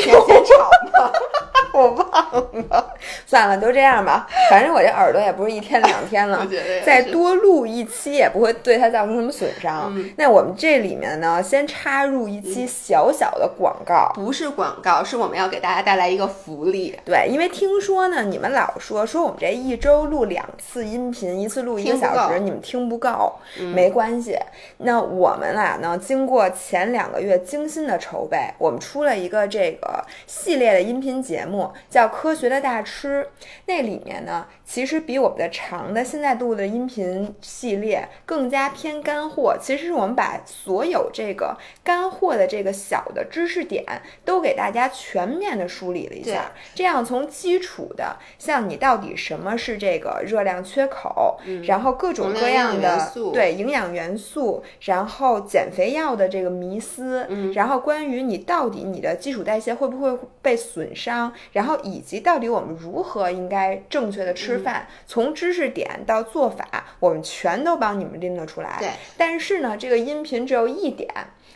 先先吵？我忘了，算了，都这样吧。反正我这耳朵也不是一天两天了再多录一期也不会对它造成什么损伤。嗯那我们这里面呢，先插入一期小小的广告。不是广告，是我们要给大家带来一个福利。对，因为听说呢，你们老说说我们这一周录两次音频，一次录一个小时，你们听不够，没关系。那我们俩呢，经过前两个月精心的筹备，我们出了一个这个系列的音频节目，叫《科学的大吃》。那里面呢，其实比我们的长的现在录的音频系列更加偏干货。其实是我们把所有这个干货的这个小的知识点都给大家全面的梳理了一下，这样从基础的，像你到底什么是这个热量缺口，然后各种各样的素对营养元素，然后减肥药的这个迷思，然后关于你到底你的基础代谢会不会被损伤，然后以及到底我们如何应该正确的吃饭，从知识点到做法，我们全都帮你们拎得出来。对，但是呢，这个音频只有一点，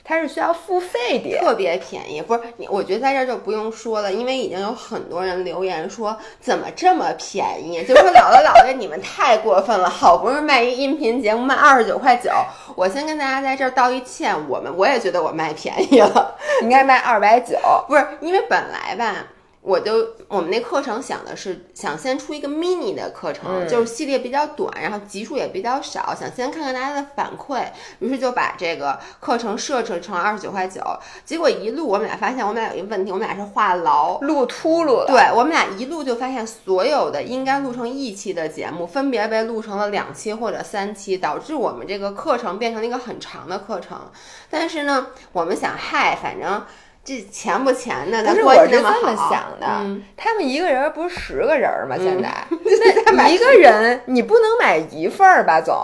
它是需要付费的。特别便宜，不是你？我觉得在这儿就不用说了，因为已经有很多人留言说怎么这么便宜，就说姥姥姥爷你们太过分了，好不容易卖一音频节目卖二十九块九，我先跟大家在这儿道一歉，我们我也觉得我卖便宜了，应该卖二百九。不是因为本来吧。我就我们那课程想的是想先出一个 mini 的课程，嗯就是系列比较短，然后集数也比较少，想先看看大家的反馈，于是就把这个课程设置成二十九块九。结果一路我们俩发现我们俩有一个问题，我们俩是话痨。录秃噜了，对我们俩一路就发现，所有的应该录成一期的节目，分别被录成了两期或者三期，导致我们这个课程变成了一个很长的课程。但是呢，我们想，嗨，反正这钱不钱的，但是，我是这么想的。嗯他们一个人不是十个人吗？现在、那一个人你不能买一份儿吧，总，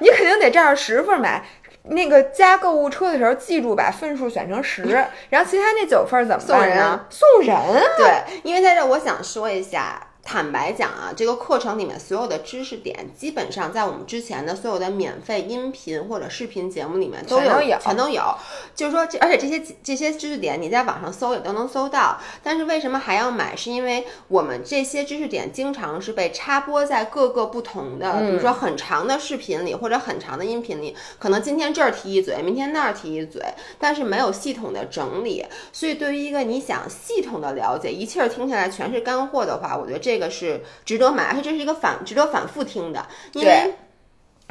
你肯定得照着十份买。那个加购物车的时候，记住把份数选成十，然后其他那九份儿怎么办呢？送人啊！对，因为在这儿我想说一下。坦白讲啊，这个课程里面所有的知识点，基本上在我们之前的所有的免费音频或者视频节目里面都有全都有。就是说，而且这些这些知识点你在网上搜也都能搜到。但是为什么还要买？是因为我们这些知识点经常是被插播在各个不同的，比如说很长的视频里或者很长的音频里，可能今天这儿提一嘴，明天那儿提一嘴，但是没有系统的整理。所以对于一个你想系统的了解，一气儿听下来全是干货的话，我觉得这个是值得买，而且这是一个反值得反复听的，因为。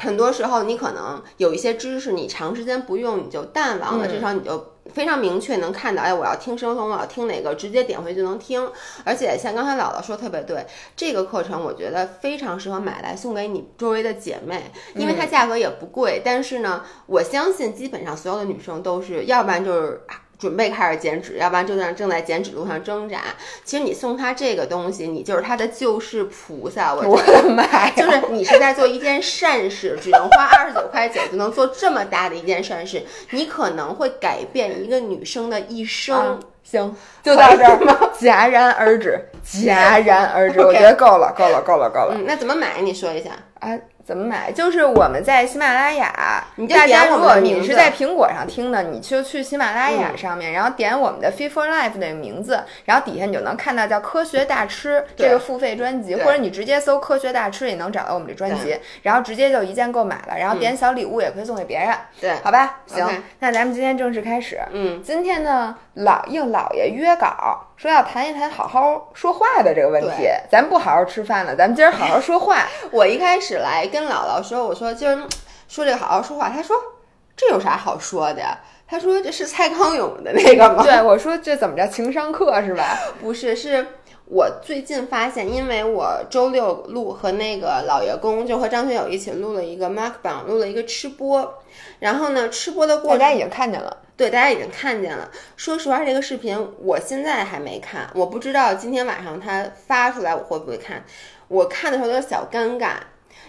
很多时候，你可能有一些知识，你长时间不用，你就淡忘了。嗯至少你就非常明确能看到，哎，我要听生酮，我要听哪个，直接点回去就能听。而且像刚才姥姥说特别对，这个课程我觉得非常适合买来送给你周围的姐妹，因为它价格也不贵。但是呢，我相信基本上所有的女生都是，要不然就是。准备开始减脂，要不然就在正在减脂路上挣扎。其实你送他这个东西，你就是他的救世菩萨。我觉我得的妈呀！就是你是在做一件善事，只能花二十九块九就能做这么大的一件善事，你可能会改变一个女生的一生。啊行，就到这儿 吗？戛然而止，戛然而止。我觉得够了，够了，够了，够了。嗯，那怎么买？你说一下。啊，怎么买？就是我们在喜马拉雅，大家如果你是在苹果上听的，你就去喜马拉雅嗯上面，然后点我们的 Fit for Life 的名字，然后底下你就能看到叫“科学大吃”这个付费专辑，或者你直接搜“科学大吃”也能找到我们这专辑，然后直接就一键购买了，然后点小礼物也可以送给别人，对，好吧？行那咱们今天正式开始。嗯，今天呢，老应老爷约稿，说要谈一谈好好说话的这个问题。咱不好好吃饭了，咱们今儿好好说话。我一开始来跟姥姥说，我说今儿说这个好好说话，她说这有啥好说的呀？她说这是蔡康永的那个吗？对，我说这怎么着情商课是吧？不是，是我最近发现，因为我周六录和那个老爷公，就和张学友一起录了一个 Mark 榜，录了一个吃播。然后呢，吃播的过程大家已经看见了。对，大家已经看见了。说实话，这个视频我现在还没看，我不知道今天晚上他发出来我会不会看。我看的时候有点小尴尬，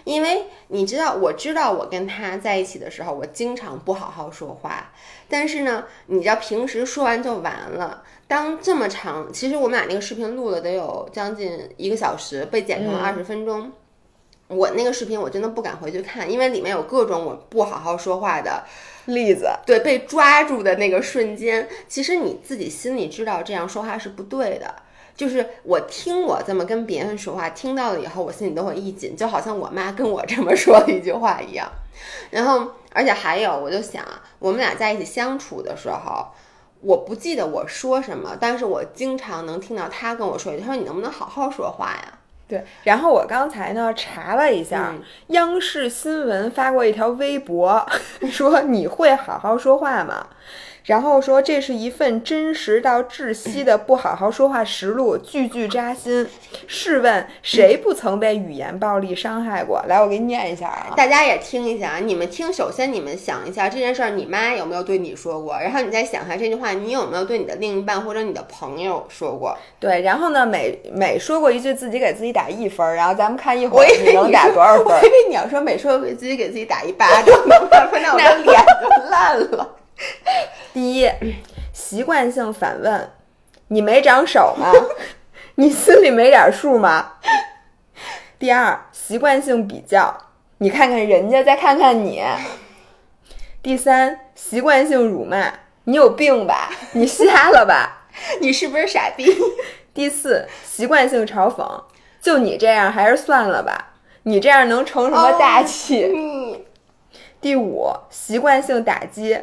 因为你知道，我知道我跟他在一起的时候，我经常不好好说话。但是呢，你知道平时说完就完了。当这么长，其实我们俩那个视频录了得有将近一个小时，被剪成了嗯二十分钟。我那个视频我真的不敢回去看，因为里面有各种我不好好说话的例子。对，被抓住的那个瞬间，其实你自己心里知道这样说话是不对的。就是我听我这么跟别人说话，听到了以后，我心里都会一紧，就好像我妈跟我这么说的一句话一样。然后，而且还有，我就想，我们俩在一起相处的时候，我不记得我说什么，但是我经常能听到他跟我说一句，他说：“你能不能好好说话呀？”对。然后我刚才呢查了一下，央视新闻发过一条微博，说：“你会好好说话吗？”然后说这是一份真实到窒息的不好好说话实录，句句扎心。试问谁不曾被语言暴力伤害过？来，我给你念一下啊，大家也听一下啊。你们听，首先你们想一下这件事儿，你妈有没有对你说过？然后你再想一下这句话，你有没有对你的另一半或者你的朋友说过？对，然后呢，每每说过一句，自己给自己打一分，然后咱们看一会儿你能打多少分。我以为你要说每说给自己给自己打一巴掌，那我的脸就烂了。第一，习惯性反问：“你没长手吗？你心里没点数吗？”第二，习惯性比较：“你看看人家，再看看你。”第三，习惯性辱骂：“你有病吧？你瞎了吧？你是不是傻逼？”第四，习惯性嘲讽：“就你这样，还是算了吧？你这样能成什么大器？”第五，习惯性打击。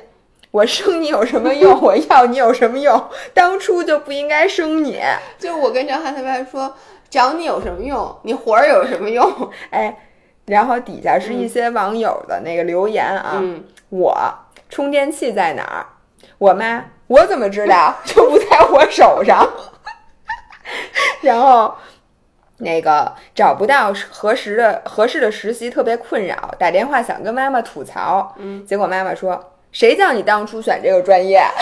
我生你有什么用？我要你有什么用？当初就不应该生你。就我跟张翰他爸说，找你有什么用？你活儿有什么用？哎，然后底下是一些网友的那个留言啊。我充电器在哪儿？我妈，我怎么知道？就不在我手上。然后那个找不到合适的合适的实习，特别困扰，打电话想跟妈妈吐槽。嗯，结果妈妈说。谁叫你当初选这个专业？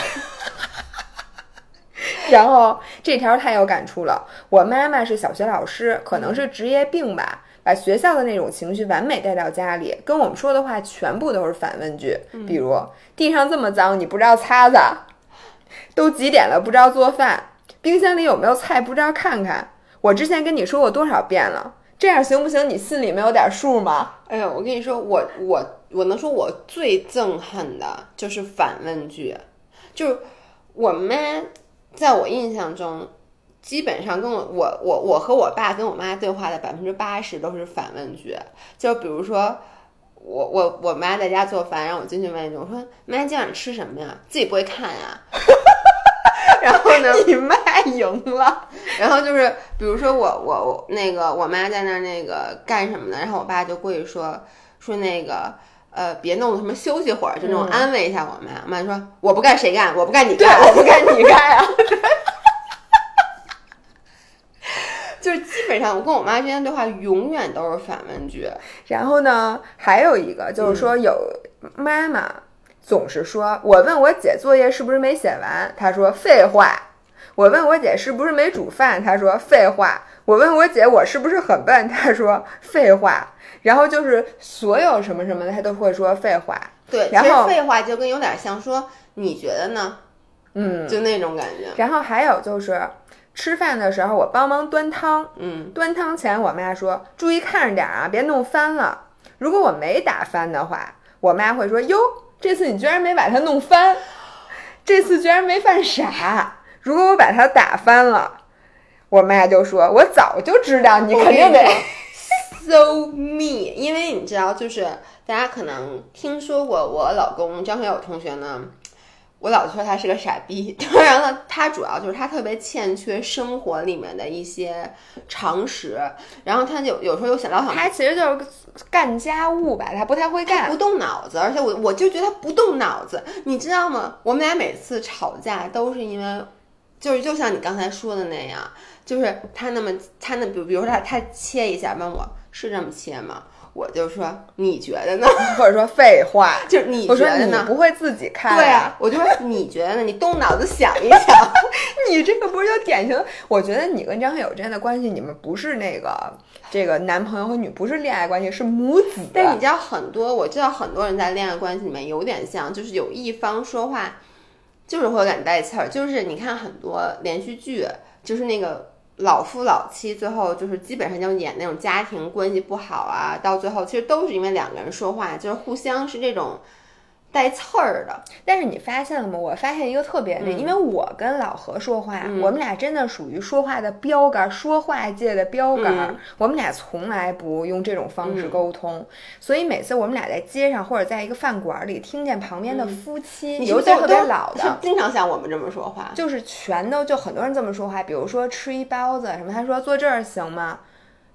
然后这条太有感触了。我妈妈是小学老师，可能是职业病吧，把学校的那种情绪完美带到家里，跟我们说的话全部都是反问句。比如地上这么脏，你不知道擦擦？都几点了，不知道做饭？冰箱里有没有菜，不知道看看？我之前跟你说过多少遍了？这样行不行？你心里没有点数吗？哎呀，我跟你说，我我我能说，我最憎恨的就是反问句，就是我妈在我印象中，基本上跟我我我我和我爸跟我妈对话的百分之八十都是反问句，就比如说我我我妈在家做饭，让我进去问一句，我说妈今晚吃什么呀？自己不会看呀。然后呢？你妈赢了。然后就是，比如说我我我那个我妈在那那个干什么呢？然后我爸就过去说说那个呃，别弄，什么休息会儿，就那种安慰一下我妈。我妈说我不干谁干？我不干你干，我不干你干啊。就是基本上我跟我妈之间对话永远都是反问句。然后呢，还有一个就是说有妈妈。总是说，我问我姐作业是不是没写完，她说废话。我问我姐是不是没煮饭，她说废话。我问我姐我是不是很笨，她说废话。然后就是所有什么什么的，他都会说废话。对，然后废话就跟有点像说你觉得呢？嗯，就那种感觉。然后还有就是吃饭的时候我帮忙端汤，嗯，端汤前我妈说注意看着点啊，别弄翻了。如果我没打翻的话，我妈会说哟。这次你居然没把它弄翻，这次居然没犯傻。如果我把它打翻了，我妈就说：“我早就知道你肯定得 so me。”因为你知道，就是大家可能听说过我老公张学友同学呢。我老说他是个傻逼，当 然了，他主要就是他特别欠缺生活里面的一些常识，然后他就有时候又想到想，他其实就是干家务吧，他不太会干，不动脑子，而且我我就觉得他不动脑子，你知道吗？我们俩每次吵架都是因为，就是就像你刚才说的那样，就是他那么他那比比如说他他切一下问我是这么切吗？我就说你觉得呢？或者说废话，就是你觉得呢？不会自己看？对啊，我就说你觉得呢？你动脑子想一想，你这个不是就典型？我觉得你跟张学友之间的关系，你们不是那个这个男朋友和女，不是恋爱关系，是母子。但你知道很多，我知道很多人在恋爱关系里面有点像，就是有一方说话就是会有点带刺儿。就是你看很多连续剧，就是那个老夫老妻最后就是基本上就演那种家庭关系不好啊，到最后其实都是因为两个人说话就是互相是这种带刺儿的。但是你发现了吗？我发现一个特别的，嗯因为我跟老何说话，嗯我们俩真的属于说话的标杆，说话界的标杆。嗯我们俩从来不用这种方式嗯沟通，所以每次我们俩在街上或者在一个饭馆里听见旁边的夫妻，嗯尤其是特别老的，经常像我们这么说话。就是全都就很多人这么说话，比如说吃一包子什么，他说坐这儿行吗？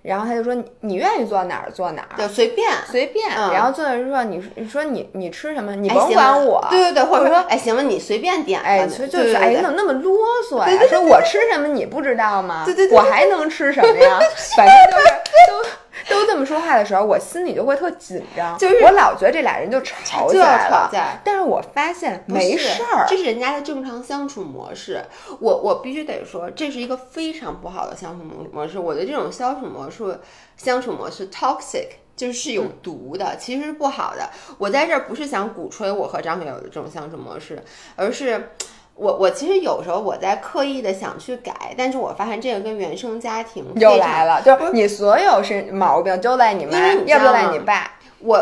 然后他就说你你愿意坐哪儿坐哪儿，就随便，随便。嗯然后坐那儿说你你说你你吃什么，你哎甭管我。对对对，或者说哎，行了，你随便点吧。哎，就是哎，你怎么那么啰嗦呀？说我吃什么你不知道吗？对对对我还能吃什么呀？反正就是都都这么说话的时候，我心里就会特紧张，就是我老觉得这俩人就吵起来了。吵架。但是我发现没事儿，这是人家的正常相处模式。我我必须得说，这是一个非常不好的相处模模式。我的这种相处模式，相处模式 toxic。就是是有毒的，其实是不好的。我在这儿不是想鼓吹我和张学友的这种相处模式，而是我我其实有时候我在刻意的想去改，但是我发现这个跟原生家庭又来了，就是你所有是毛病都赖你妈不就赖你爸。我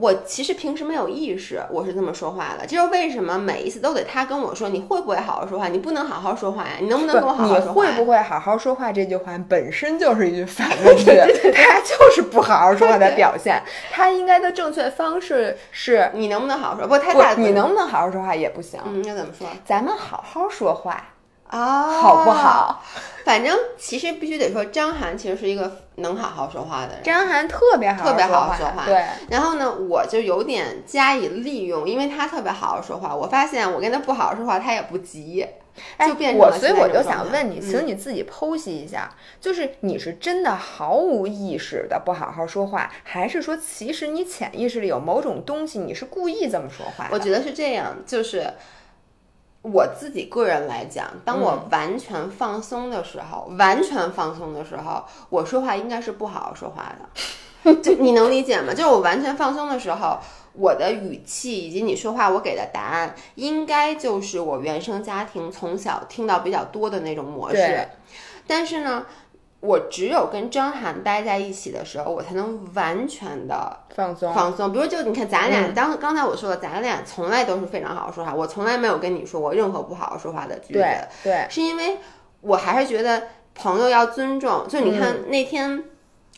我其实平时没有意识，我是这么说话的。这就是为什么每一次都得他跟我说，你会不会好好说话？你不能好好说话呀？你能不能跟我好好说话你？会不会好好说话？这句话本身就是一句反问句，他就是不好好说话的表现。他应该的正确方式是，你能不能好好说？不，他不大，你能不能好好说话也不行。嗯，那怎么说咱们好好说话，啊？好不？好？反正其实必须得说，张涵其实是一个能好好说话的人。张涵特别好特别好说话对，然后呢，我就有点加以利用，因为他特别好好说话。我发现我跟他不好好说话，他也不急，哎就变成我，所以我就想问你，嗯请你自己剖析一下，就是你是真的毫无意识的不好好说话，还是说其实你潜意识里有某种东西，你是故意这么说话？我觉得是这样，就是我自己个人来讲，当我完全放松的时候，完全放松的时候，我说话应该是不好好说话的。就你能理解吗？就是我完全放松的时候，我的语气以及你说话我给的答案，应该就是我原生家庭从小听到比较多的那种模式对。但是呢，我只有跟张涵待在一起的时候，我才能完全的放松，放松。比如就你看咱俩，嗯当刚才我说的，咱俩从来都是非常好好说话，我从来没有跟你说过任何不好好说话的句子，对对，是因为我还是觉得朋友要尊重。就你看、嗯那天。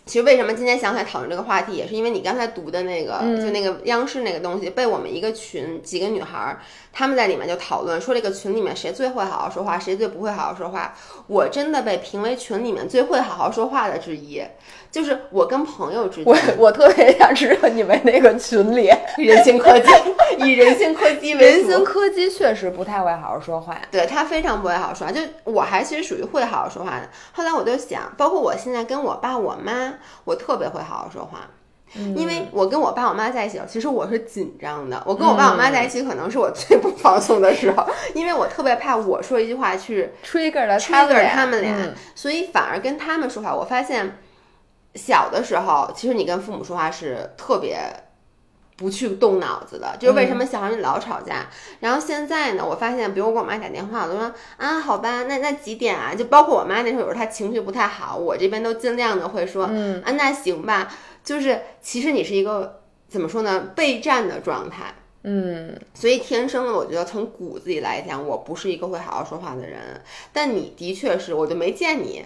其实为什么今天想起来讨论这个话题，也是因为你刚才读的那个，嗯就那个央视那个东西，被我们一个群几个女孩儿，她们在里面就讨论说这个群里面谁最会好好说话，谁最不会好好说话。我真的被评为群里面最会好好说话的之一，就是我跟朋友之间我，我特别想知道你们那个群里，人性科技，以人性科技为主。人形科技确实不太会好好说话。对他非常不会好好说话，就我还其实属于会好好说话的。后来我就想，包括我现在跟我爸我妈，我特别会好好说话。因为我跟我爸我妈在一起，其实我是紧张的。我跟我爸我妈在一起，可能是我最不放松的时候，因为我特别怕我说一句话去 trigger 了 trigger 他们俩，嗯。所以反而跟他们说话，我发现小的时候，其实你跟父母说话是特别不去动脑子的，就是为什么小孩你老吵架。然后现在呢，我发现，比如我给我妈打电话，我都说啊，好吧，那那几点啊？就包括我妈那时候有时候她情绪不太好，我这边都尽量的会说，嗯啊，那行吧。就是其实你是一个怎么说呢，备战的状态。嗯，所以天生的，我觉得从骨子里来讲，我不是一个会好好说话的人。但你的确是，我就没见你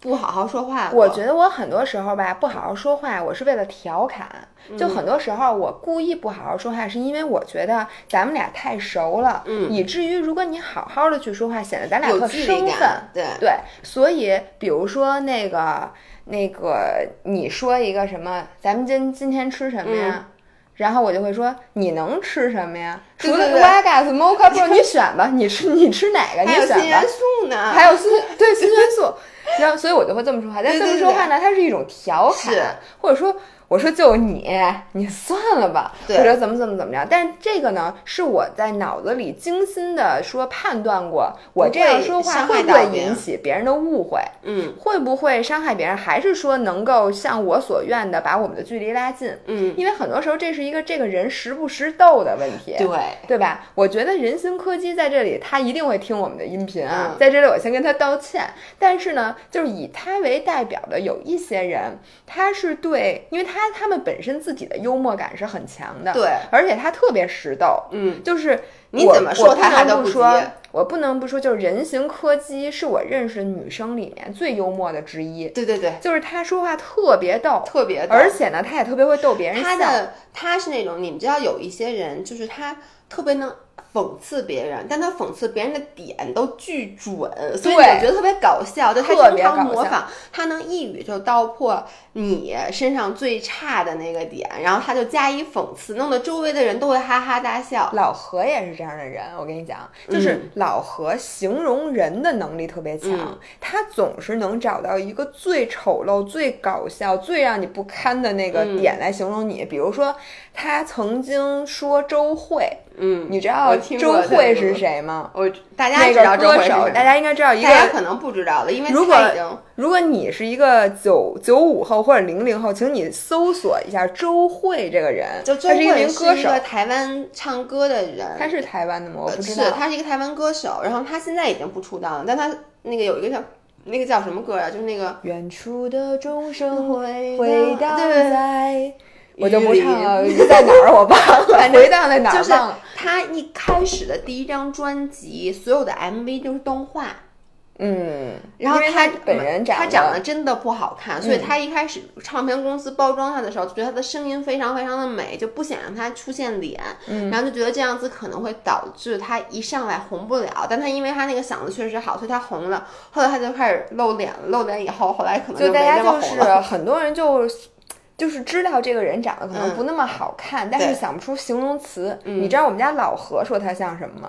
不好好说话。我觉得我很多时候吧，不好好说话，我是为了调侃。就很多时候我故意不好好说话，是因为我觉得咱们俩太熟了，嗯以至于如果你好好的去说话，显得咱俩特生分。对，对，所以比如说那个那个，你说一个什么，咱们今今天吃什么呀？然后我就会说，你能吃什么呀？除了对对对 Wagas Mocha Pro，你选吧，你吃你吃哪个？你还有选吧新元。素呢，还有新对新元素，然后所以我就会这么说话。但这么说话呢，它是一种调侃，或者说我说就你，你算了吧，对或者怎么怎么怎么样。但是这个呢，是我在脑子里精心的说判断过，我这样说话会会不会引起别人的误会，嗯会不会伤害别人，还是说能够像我所愿的把我们的距离拉近？嗯，因为很多时候这是一个这个人识不识逗的问题。对，对吧？我觉得人形柯基在这里，他一定会听我们的音频啊，嗯在这里我先跟他道歉。但是呢，就是以他为代表的有一些人，他是对，因为他他他们本身自己的幽默感是很强的，对，而且他特别识逗，嗯，就是你怎么说他还能不说，我不能不说，就是人形柯基是我认识女生里面最幽默的之一，对对对，就是他说话特别逗，特别逗而且呢，他也特别会逗别人笑。他的他是那种，你们知道有一些人，就是他特别能讽刺别人，但他讽刺别人的点都巨准，所以我觉得特别搞笑。就他经常模仿，他能一语就道破你身上最差的那个点，然后他就加以讽刺，弄得周围的人都会哈哈大笑。老何也是这样的人，我跟你讲，就是嗯老何形容人的能力特别强，嗯他总是能找到一个最丑陋、最搞笑、最让你不堪的那个嗯点来形容你。比如说，他曾经说周慧，嗯，你知道周过慧是谁吗？我大家那知道歌手，周慧是谁大家应该知道一个。大家可能不知道的，因为如果如果你是一个九九五后或者零零后，请你搜索一下周慧这个人，就周他是一名歌手台湾唱歌的人，他是台湾的吗？我不知是，道。他是一个台湾歌手，然后他现在已经不出道了，但他那个有一个叫那个叫什么歌啊？就是那个远处的钟声回回荡在，我就不唱了，里在哪儿我忘了，回荡在哪就是儿忘了。他一开始的第一张专辑，所有的 MV 都是动画，嗯，然后他本人长他长得真的不好看，所以嗯他一开始唱片公司包装他的时候，就觉得他的声音非常非常的美，就不想让他出现脸，嗯然后就觉得这样子可能会导致他一上来红不了。但他因为他那个嗓子确实好，所以他红了。后来他就开始露脸了，露脸以后，后来可能就大家就是。很多人就。就是知道这个人长得可能嗯不那么好看，但是想不出形容词。嗯你知道我们家老何说他像什么吗？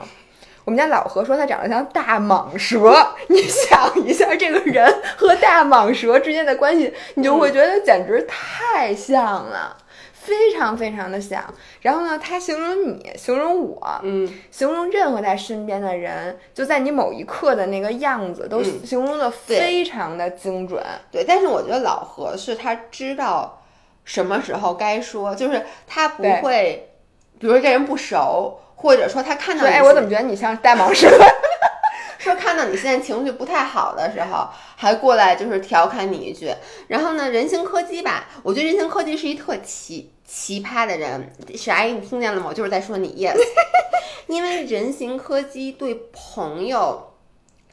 我们家老何说他长得像大蟒蛇。你想一下，这个人和大蟒蛇之间的关系，你就会觉得简直太像了，非常非常的像。然后呢，他形容你，形容我，嗯，形容任何在身边的人，就在你某一刻的那个样子，都嗯形容的非常的精准。对。但是我觉得老何是他知道什么时候该说，就是他不会，比如说这人不熟，或者说他看到对，哎，我怎么觉得你像大蟒蛇？说看到你现在情绪不太好的时候，还过来就是调侃你一句。然后呢，人形柯基吧，我觉得人形柯基是一特奇奇葩的人。史阿姨，你听见了吗？我就是在说你 yes，因为人形柯基对朋友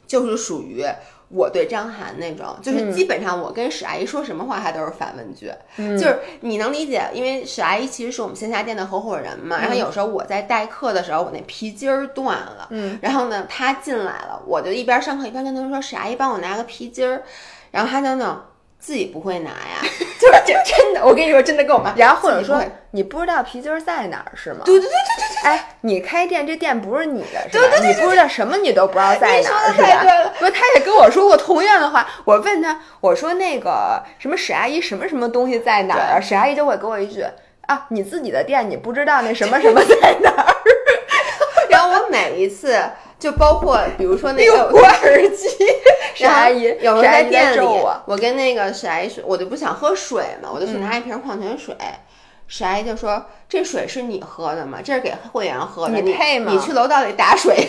就是属于。我对张涵那种，就是基本上我跟史阿姨说什么话，她都是反问句，就是你能理解，因为史阿姨其实是我们线下店的合伙人嘛，然后有时候我在代课的时候，我那皮筋儿断了，嗯，然后呢，她进来了，我就一边上课一边跟她说，史阿姨帮我拿个皮筋儿，然后她就那种自己不会拿呀，就是这真的，我跟你说真的跟我妈，然后或者说你不知道皮筋儿在哪儿是吗？对对对对对对哎，你开店这店不是你的，是吧？你不知道什么你都不知道在哪儿，得是吧？太对了不是，他也跟我说过同样的话。我问他，我说那个什么史阿姨什么什么东西在哪儿啊？史阿姨就会给我一句啊，你自己的店你不知道那什么什么在哪儿？一次就包括比如说那用个过耳机，史然后阿姨有时候史阿姨在店里，我。我跟那个史阿姨说，我就不想喝水嘛，我就去嗯拿一瓶矿泉水。史阿姨就说：“这水是你喝的吗？这是给会员喝的，你你配吗你去楼道里打水。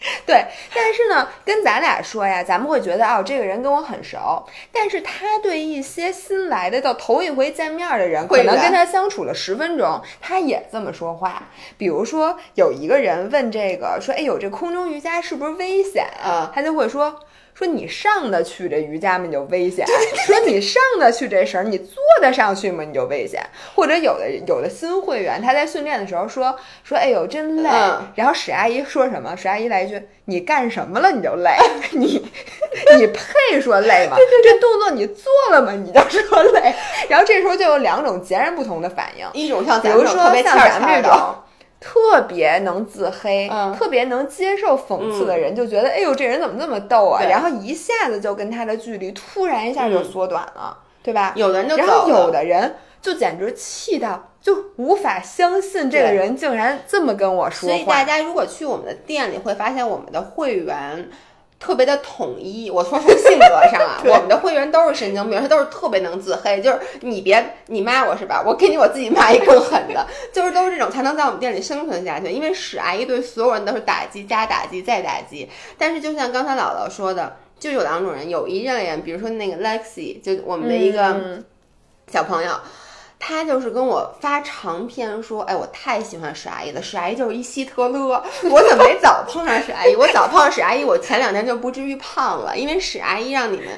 对，但是呢，跟咱俩说呀，咱们会觉得哦，这个人跟我很熟，但是他对一些新来的到头一回见面的人，可能跟他相处了十分钟，他也这么说话。比如说，有一个人问这个说：“哎呦，这空中瑜伽是不是危险啊？”他就会说。说你上得去这瑜伽吗？你就危险。说你上得去这绳儿，你坐得上去吗？你就危险。或者有的有的新会员他在训练的时候说说，哎呦真累。嗯然后史阿姨说什么？史阿姨来一句：“你干什么了？你就累？你你配说累吗？这动作你做了吗？你就说累。”然后这时候就有两种截然不同的反应。一种像比如说咱们这种特别像欠儿欠的，咱们这种特别能自黑、嗯特别能接受讽刺的人，就觉得哎呦这人怎么这么逗啊？然后一下子就跟他的距离突然一下就缩短了。对吧？有的人就然后有的人就简直气到就无法相信这个人竟然这么跟我说所以大。家如果去我们的店里，会发现我们的会员。特别的统一，我说从性格上啊，我们的会员都是神经病，他都是特别能自黑，就是你别你骂我是吧？我给你我自己骂一更狠的，就是都是这种才能在我们店里生存下去。因为史阿姨对所有人都是打击加打击再打击，但是就像刚才姥姥说的，就有两种人，有一类人，比如说那个 Lexi，就我们的一个嗯小朋友，他就是跟我发长篇说，哎，我太喜欢史阿姨了，史阿姨就是一希特勒，我怎么没早碰上史阿姨？我早碰上史阿姨，我前两天就不至于胖了，因为史阿姨让你们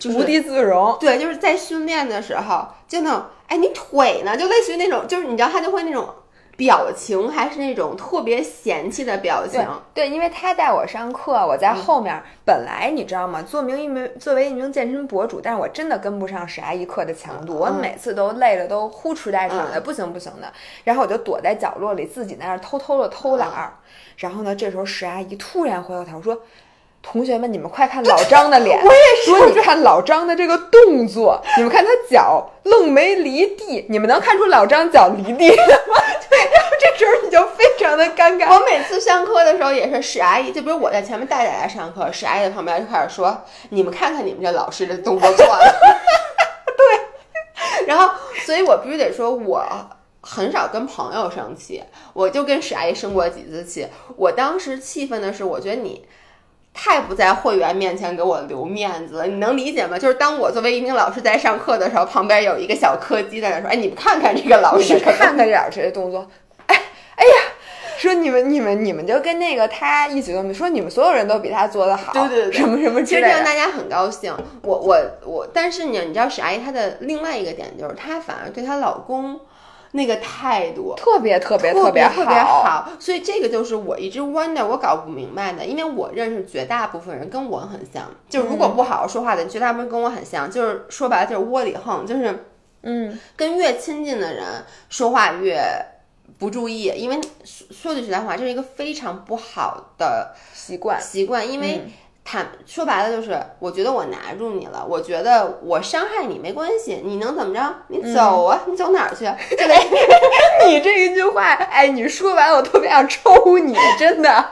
就是无地自容。对，就是在训练的时候，就那种，哎，你腿呢？就类似于那种，就是你知道他就会那种表情，还是那种特别嫌弃的表情对。对，因为他带我上课，我在后面。本来你知道吗？作名一名作为一名健身博主，但是我真的跟不上史阿姨课的强度，我嗯每次都累的都呼哧带喘的，不行不行的。然后我就躲在角落里，自己在那儿偷偷的偷懒儿。然后呢，这时候史阿姨突然回过头说。同学们，你们快看老张的脸！我也说，你看老张的这个动作，你们看他脚愣没离地，你们能看出老张脚离地了吗？对，然后这时候你就非常的尴尬。我每次上课的时候也是史阿姨，就比如我在前面带大家上课，史阿姨在旁边就开始说：“你们看看你们这老师的动作错了。”对，然后所以我必须得说，我很少跟朋友生气，我就跟史阿姨生过几次气。我当时气愤的是，我觉得你。太不在会员面前给我留面子了，你能理解吗？就是当我作为一名老师在上课的时候，旁边有一个小柯基在那说：“哎，你们看看这个老师看看这老师的动作，哎哎呀，说你们你们你们就跟那个他一起动作，说你们所有人都比他做的好，对对对什么什么其实之类的。这让大家很高兴。我我我，但是呢，你知道史阿姨她的另外一个点就是，她反而对她老公那个态度。特别特别特别特别好，所以这个就是我一直 wonder 我搞不明白的，因为我认识绝大部分人跟我很像，就是如果不好好说话的，绝大部分跟我很像，就是说白了就是窝里横，就是嗯，跟越亲近的人说话越不注意，因为说说句实在话，这是一个非常不好的习惯。习惯，因为嗯坦说白了就是，我觉得我拿住你了，我觉得我伤害你没关系，你能怎么着？你走啊，你走哪儿去？这个 你这一句话，哎，你说完我特别想抽你，真的。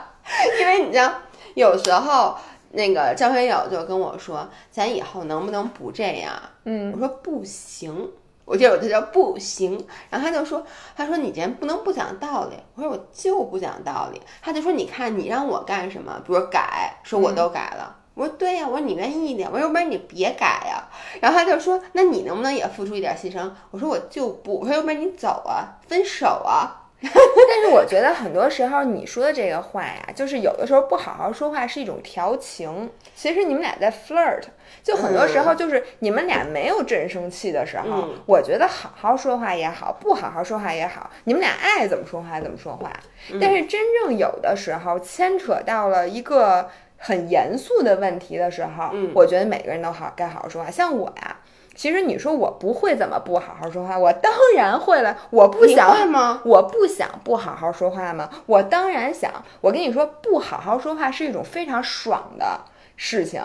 因为你知道，有时候那个张学友就跟我说，咱以后能不能不这样？嗯我说不行。我就有他叫不行，然后他就说，他说你这人不能不讲道理。我说我就不讲道理。他就说你看你让我干什么，比如改，说我都改了。我说对呀、我说你愿意一点，我说要不然你别改呀、然后他就说，那你能不能也付出一点牺牲？我说我就不，我说要不然你走啊，分手啊。但是我觉得很多时候你说的这个话呀，就是有的时候不好好说话是一种调情。其实你们俩在 flirt，就很多时候就是你们俩没有真生气的时候，嗯我觉得好好说话也好，不好好说话也好，你们俩爱怎么说话怎么说话。但是真正有的时候牵扯到了一个很严肃的问题的时候，嗯我觉得每个人都好该好好说话。像我呀。其实你说我不会怎么不好好说话，我当然会了。我不想吗？我不想不好好说话吗？我当然想。我跟你说，不好好说话是一种非常爽的事情，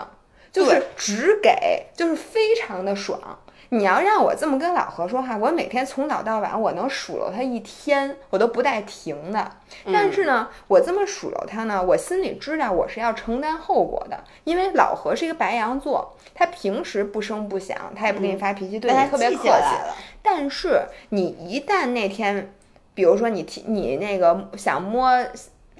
就是只给，就是非常的爽。你要让我这么跟老何说话，我每天从早到晚，我能数落他一天，我都不带停的。但是呢，我这么数落他呢，我心里知道我是要承担后果的，因为老何是一个白羊座，他平时不声不响，他也不给你发脾气，对他你特别客气。但是你一旦那天，比如说你提你那个想摸，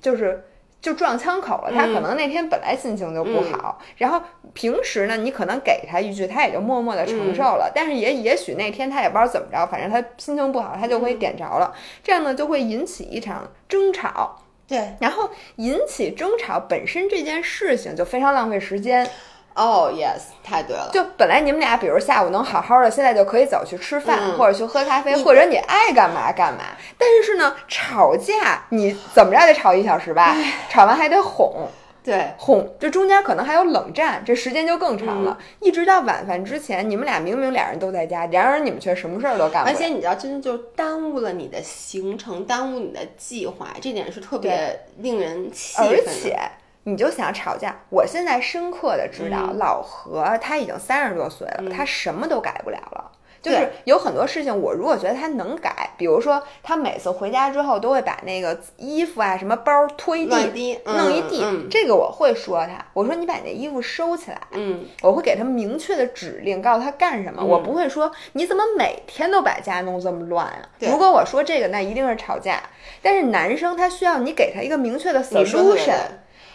就是就撞枪口了，他可能那天本来心情就不好，然后平时呢，你可能给他一句，他也就默默的承受了，但是也也许那天他也不知道怎么着，反正他心情不好，他就会点着了，这样呢就会引起一场争吵。对，然后引起争吵本身这件事情就非常浪费时间，哦、yes，太对了。就本来你们俩，比如下午能好好的，现在就可以走去吃饭，嗯或者去喝咖啡，或者你爱干嘛干嘛。但是呢，吵架你怎么着得吵一小时吧？吵完还得哄对，哄，这中间可能还有冷战，这时间就更长了。一直到晚饭之前，你们俩明明俩人都在家，然而你们却什么事儿都干不了。而且你知道，真的就耽误了你的行程，耽误你的计划，这点是特别令人气愤的。而且你就想吵架。我现在深刻的知道，老何他已经三十多岁了，他什么都改不了了。就是有很多事情，我如果觉得他能改，比如说他每次回家之后都会把那个衣服啊、什么包推地、弄一地，这个我会说他，我说你把那衣服收起来，嗯，我会给他明确的指令，告诉他干什么，我不会说你怎么每天都把家弄这么乱啊。如果我说这个，那一定是吵架。但是男生他需要你给他一个明确的 solution，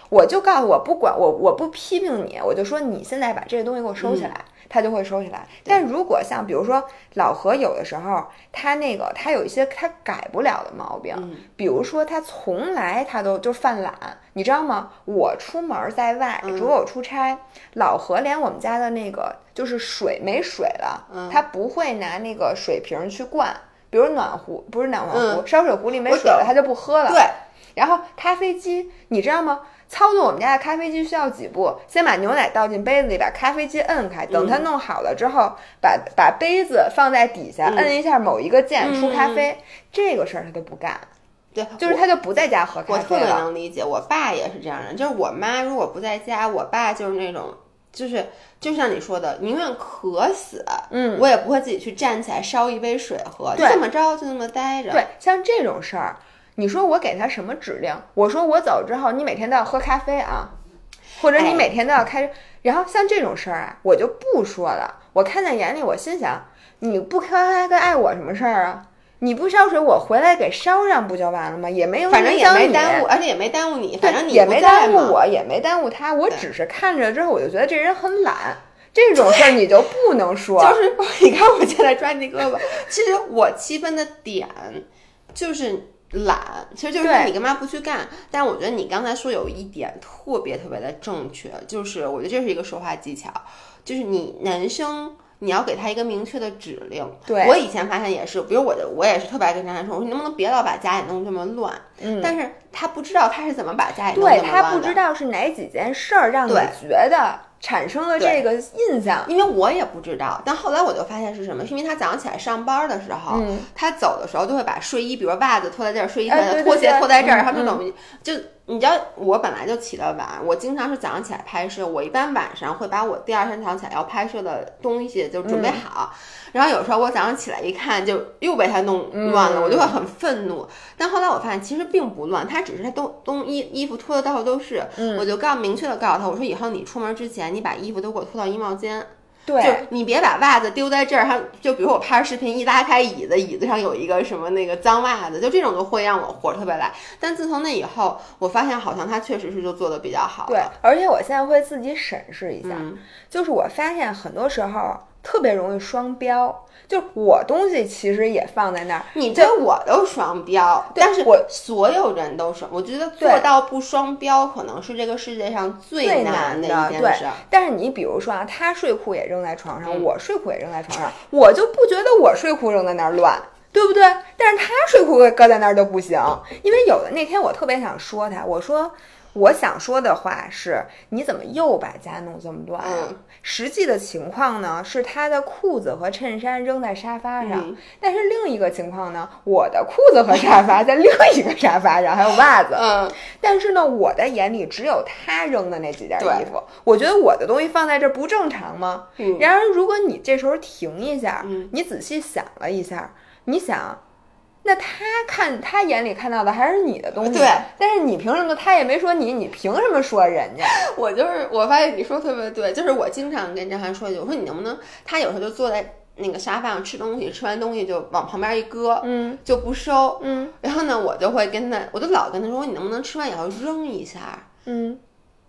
我就告诉我不管我我不批评你，我就说你现在把这个东西给我收起来。他就会收起来，但如果像比如说老何有的时候，他那个他有一些他改不了的毛病，比如说他从来他都就犯懒，你知道吗？我出门在外，如果我出差，老何连我们家的那个就是水没水了，他不会拿那个水瓶去灌，比如暖壶不是暖壶，烧水壶里没水了，他就不喝了。对，然后咖啡机，你知道吗？操作我们家的咖啡机需要几步？先把牛奶倒进杯子里，把咖啡机摁开。等它弄好了之后，把把杯子放在底下，摁一下某一个键出咖啡。这个事儿他都不干。对，就是他就不在家喝咖啡我特别能理解，我爸也是这样人。就是我妈如果不在家，我爸就是那种，就是就像你说的，宁愿渴死，嗯，我也不会自己去站起来烧一杯水喝。就这么着，就那么待着。对，像这种事儿。你说我给他什么指令？我说我走之后，你每天都要喝咖啡啊，或者你每天都要开。然后像这种事儿啊，我就不说了。我看在眼里，我心想，你不喝咖啡碍我什么事儿啊？你不烧水，我回来给烧上不就完了吗？也没有反正也没耽误，而且也没耽误你。反正你也没耽误我，也没耽误他。我只是看着之后，我就觉得这人很懒。这种事儿你就不能说。就是 你看我现在抓你胳膊，其实我气愤的点就是。懒，其实就是你干嘛不去干？但我觉得你刚才说有一点特别特别的正确，就是我觉得这是一个说话技巧，就是你男生你要给他一个明确的指令。对我以前发现也是，比如我的我也是特别爱跟张翰说，我说你能不能别老把家里弄这么乱？嗯，但是他不知道他是怎么把家里弄对他不知道是哪几件事儿让你觉得。产生了这个印象，因为我也不知道，但后来我就发现是什么，是因为他早上起来上班的时候，他走的时候就会把睡衣，比如袜子脱在这儿，睡衣脱在拖鞋脱在这儿，然后这种就。你知道我本来就起得晚，我经常是早上起来拍摄。我一般晚上会把我第二天早上起来要拍摄的东西就准备好，然后有时候我早上起来一看，就又被他弄乱了，我就会很愤怒。但后来我发现其实并不乱，他只是他东东衣衣服脱的到处都是。我就告明确的告诉他，我说以后你出门之前，你把衣服都给我脱到衣帽间。对，就你别把袜子丢在这儿，他就比如我拍视频一拉开椅子，椅子上有一个什么那个脏袜子，就这种就会让我火特别来。但自从那以后，我发现好像他确实是就做的比较好。对，而且我现在会自己审视一下，就是我发现很多时候特别容易双标。就我东西其实也放在那儿，你对我都双标，但是我所有人都双，我觉得做到不双标可能是这个世界上最难的一件事。但是你比如说啊，他睡裤也扔在床上，我睡裤也扔在床上，我就不觉得我睡裤扔在那儿乱，对不对？但是他睡裤搁在那儿都不行，因为有的那天我特别想说他，我说。我想说的话是，你怎么又把家弄这么乱啊？实际的情况呢，是他的裤子和衬衫扔在沙发上，但是另一个情况呢，我的裤子和沙发 在另一个沙发上，还有袜子。嗯，但是呢，我的眼里只有他扔的那几件衣服，我觉得我的东西放在这不正常吗？然而，如果你这时候停一下，你仔细想了一下，你想。那他看他眼里看到的还是你的东西，对。但是你凭什么？他也没说你，你凭什么说人家？我就是我发现你说特别对，就是我经常跟张涵说一句，我说你能不能？他有时候就坐在那个沙发上吃东西，吃完东西就往旁边一搁，嗯，就不收，嗯。然后呢，我就会跟他，我就老跟他说，你能不能吃完以后扔一下？嗯，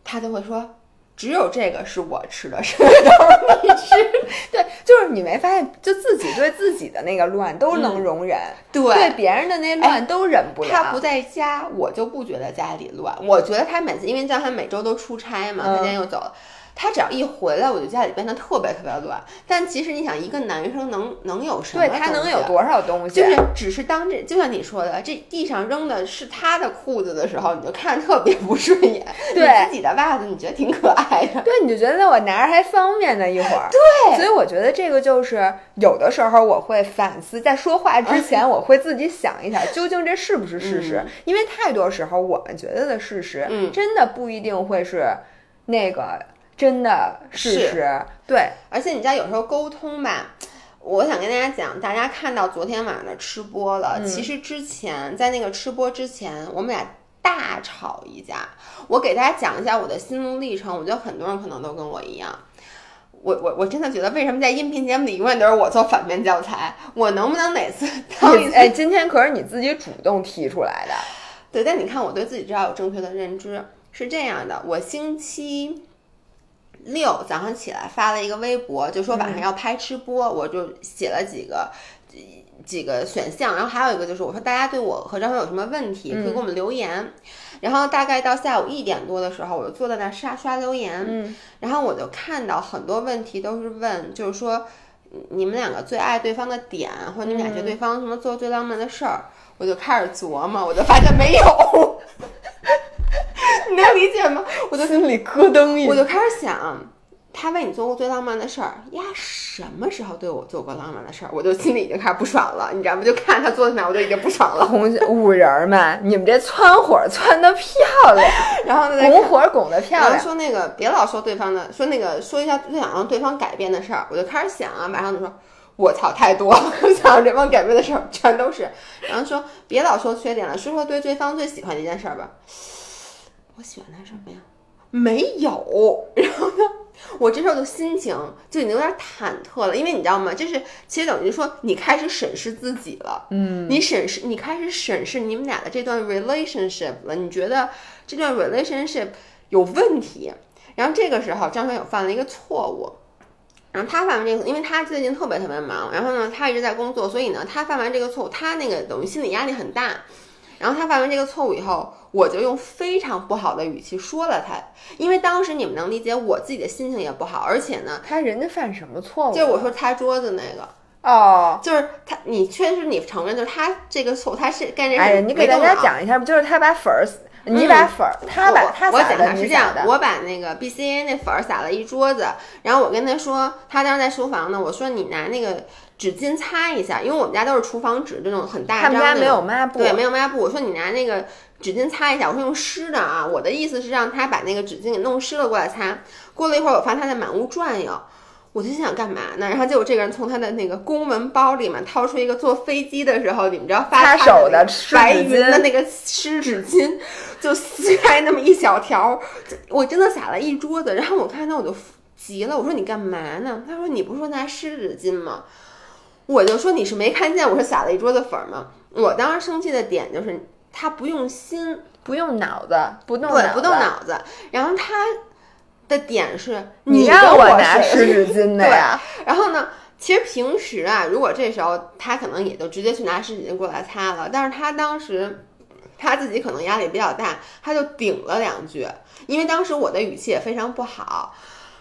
他就会说。只有这个是我吃的，什么都是你吃。对，就是你没发现，就自己对自己的那个乱都能容忍，对别人的那乱都忍不了。他不在家，我就不觉得家里乱。我觉得他每次，因为叫他每周都出差嘛，他今天又走了。他只要一回来，我就家里变得特别特别乱。但其实你想，一个男生能能有什么？对他能有多少东西？就是只是当这，就像你说的，这地上扔的是他的裤子的时候，你就看着特别不顺眼。对自己的袜子，你觉得挺可爱的。对，你就觉得我拿着还方便呢，一会儿。对，所以我觉得这个就是有的时候我会反思，在说话之前，我会自己想一想，究竟这是不是事实？因为太多时候我们觉得的事实，嗯，真的不一定会是那个真的事实。对，而且你知道，有时候沟通吧，我想跟大家讲，大家看到昨天晚上的吃播了，其实之前在那个吃播之前，我们俩大吵一架。我给大家讲一下我的心路历程，我觉得很多人可能都跟我一样。我我我真的觉得，为什么在音频节目里永远都是我做反面教材？我能不能哪次当一次？哎，今天可是你自己主动提出来的。对，但你看，我对自己至少有正确的认知。是这样的，我星期六早上起来发了一个微博，就说晚上要拍吃播，我就写了几个几个选项，然后还有一个就是我说大家对我和张飞有什么问题，可以给我们留言。然后大概到下午一点多的时候，我就坐在那刷刷留言，嗯，然后我就看到很多问题都是问，就是说你们两个最爱对方的点，或者你们俩觉得对方什么做最浪漫的事儿，我就开始琢磨，我就发现没有，你 能理解吗？我就心里咯噔一，我就开始想。他为你做过最浪漫的事儿呀？什么时候对我做过浪漫的事儿？我就心里已经开始不爽了，你知道吗？就看他做的什么，我就已经不爽了。红五人们，你们这窜火窜的 漂亮，然后呢，拱火拱的漂亮。说那个别老说对方的，说那个说一下最想让对方改变的事儿，我就开始想啊，马上就说，我操，太多了，想让对方改变的事儿全都是。然后说别老说缺点了，说说对对方最喜欢的一件事儿吧。我喜欢他什么呀？没有。然后呢？我这时候的心情就已经有点忐忑了，因为你知道吗？就是其实等于说你开始审视自己了，嗯，你审视，你开始审视你们俩的这段 relationship 了，你觉得这段 relationship 有问题。然后这个时候张学友犯了一个错误，然后他犯完这个，因为他最近特别特别忙，然后呢他一直在工作，所以呢他犯完这个错误，他那个等于心理压力很大。然后他犯完这个错误以后，我就用非常不好的语气说了他，因为当时你们能理解我自己的心情也不好，而且呢，他人家犯什么错误？就是我说擦桌子那个哦，就是他，你确实你承认，就是他这个错，他是干这事。哎，你给大家讲一下，不就是他把粉儿，你把粉儿，他把他我讲的是这样的，我把那个 B C A 那粉儿撒了一桌子，然后我跟他说，他当时在书房呢，我说你拿那个。纸巾擦一下，因为我们家都是厨房纸这种很大张的。他们家没有抹布。对，没有抹布。我说你拿那个纸巾擦一下，我说用湿的啊。我的意思是让他把那个纸巾给弄湿了过来擦。过了一会儿，我发现他在满屋转悠，我就心想干嘛呢？然后结果这个人从他的那个公文包里面掏出一个坐飞机的时候，你们知道发手的白云的那个湿纸巾，就撕开那么一小条，我真的撒了一桌子。然后我看他我就急了，我说你干嘛呢？他说你不是说拿湿纸巾吗？我就说你是没看见，我是撒了一桌子粉吗？我当时生气的点就是他不用心，不用脑子，不动对，不动脑子。然后他的点是你让我拿湿纸巾的呀。然后呢，其实平时啊，如果这时候他可能也就直接去拿湿纸巾过来擦了。但是他当时他自己可能压力比较大，他就顶了两句，因为当时我的语气也非常不好，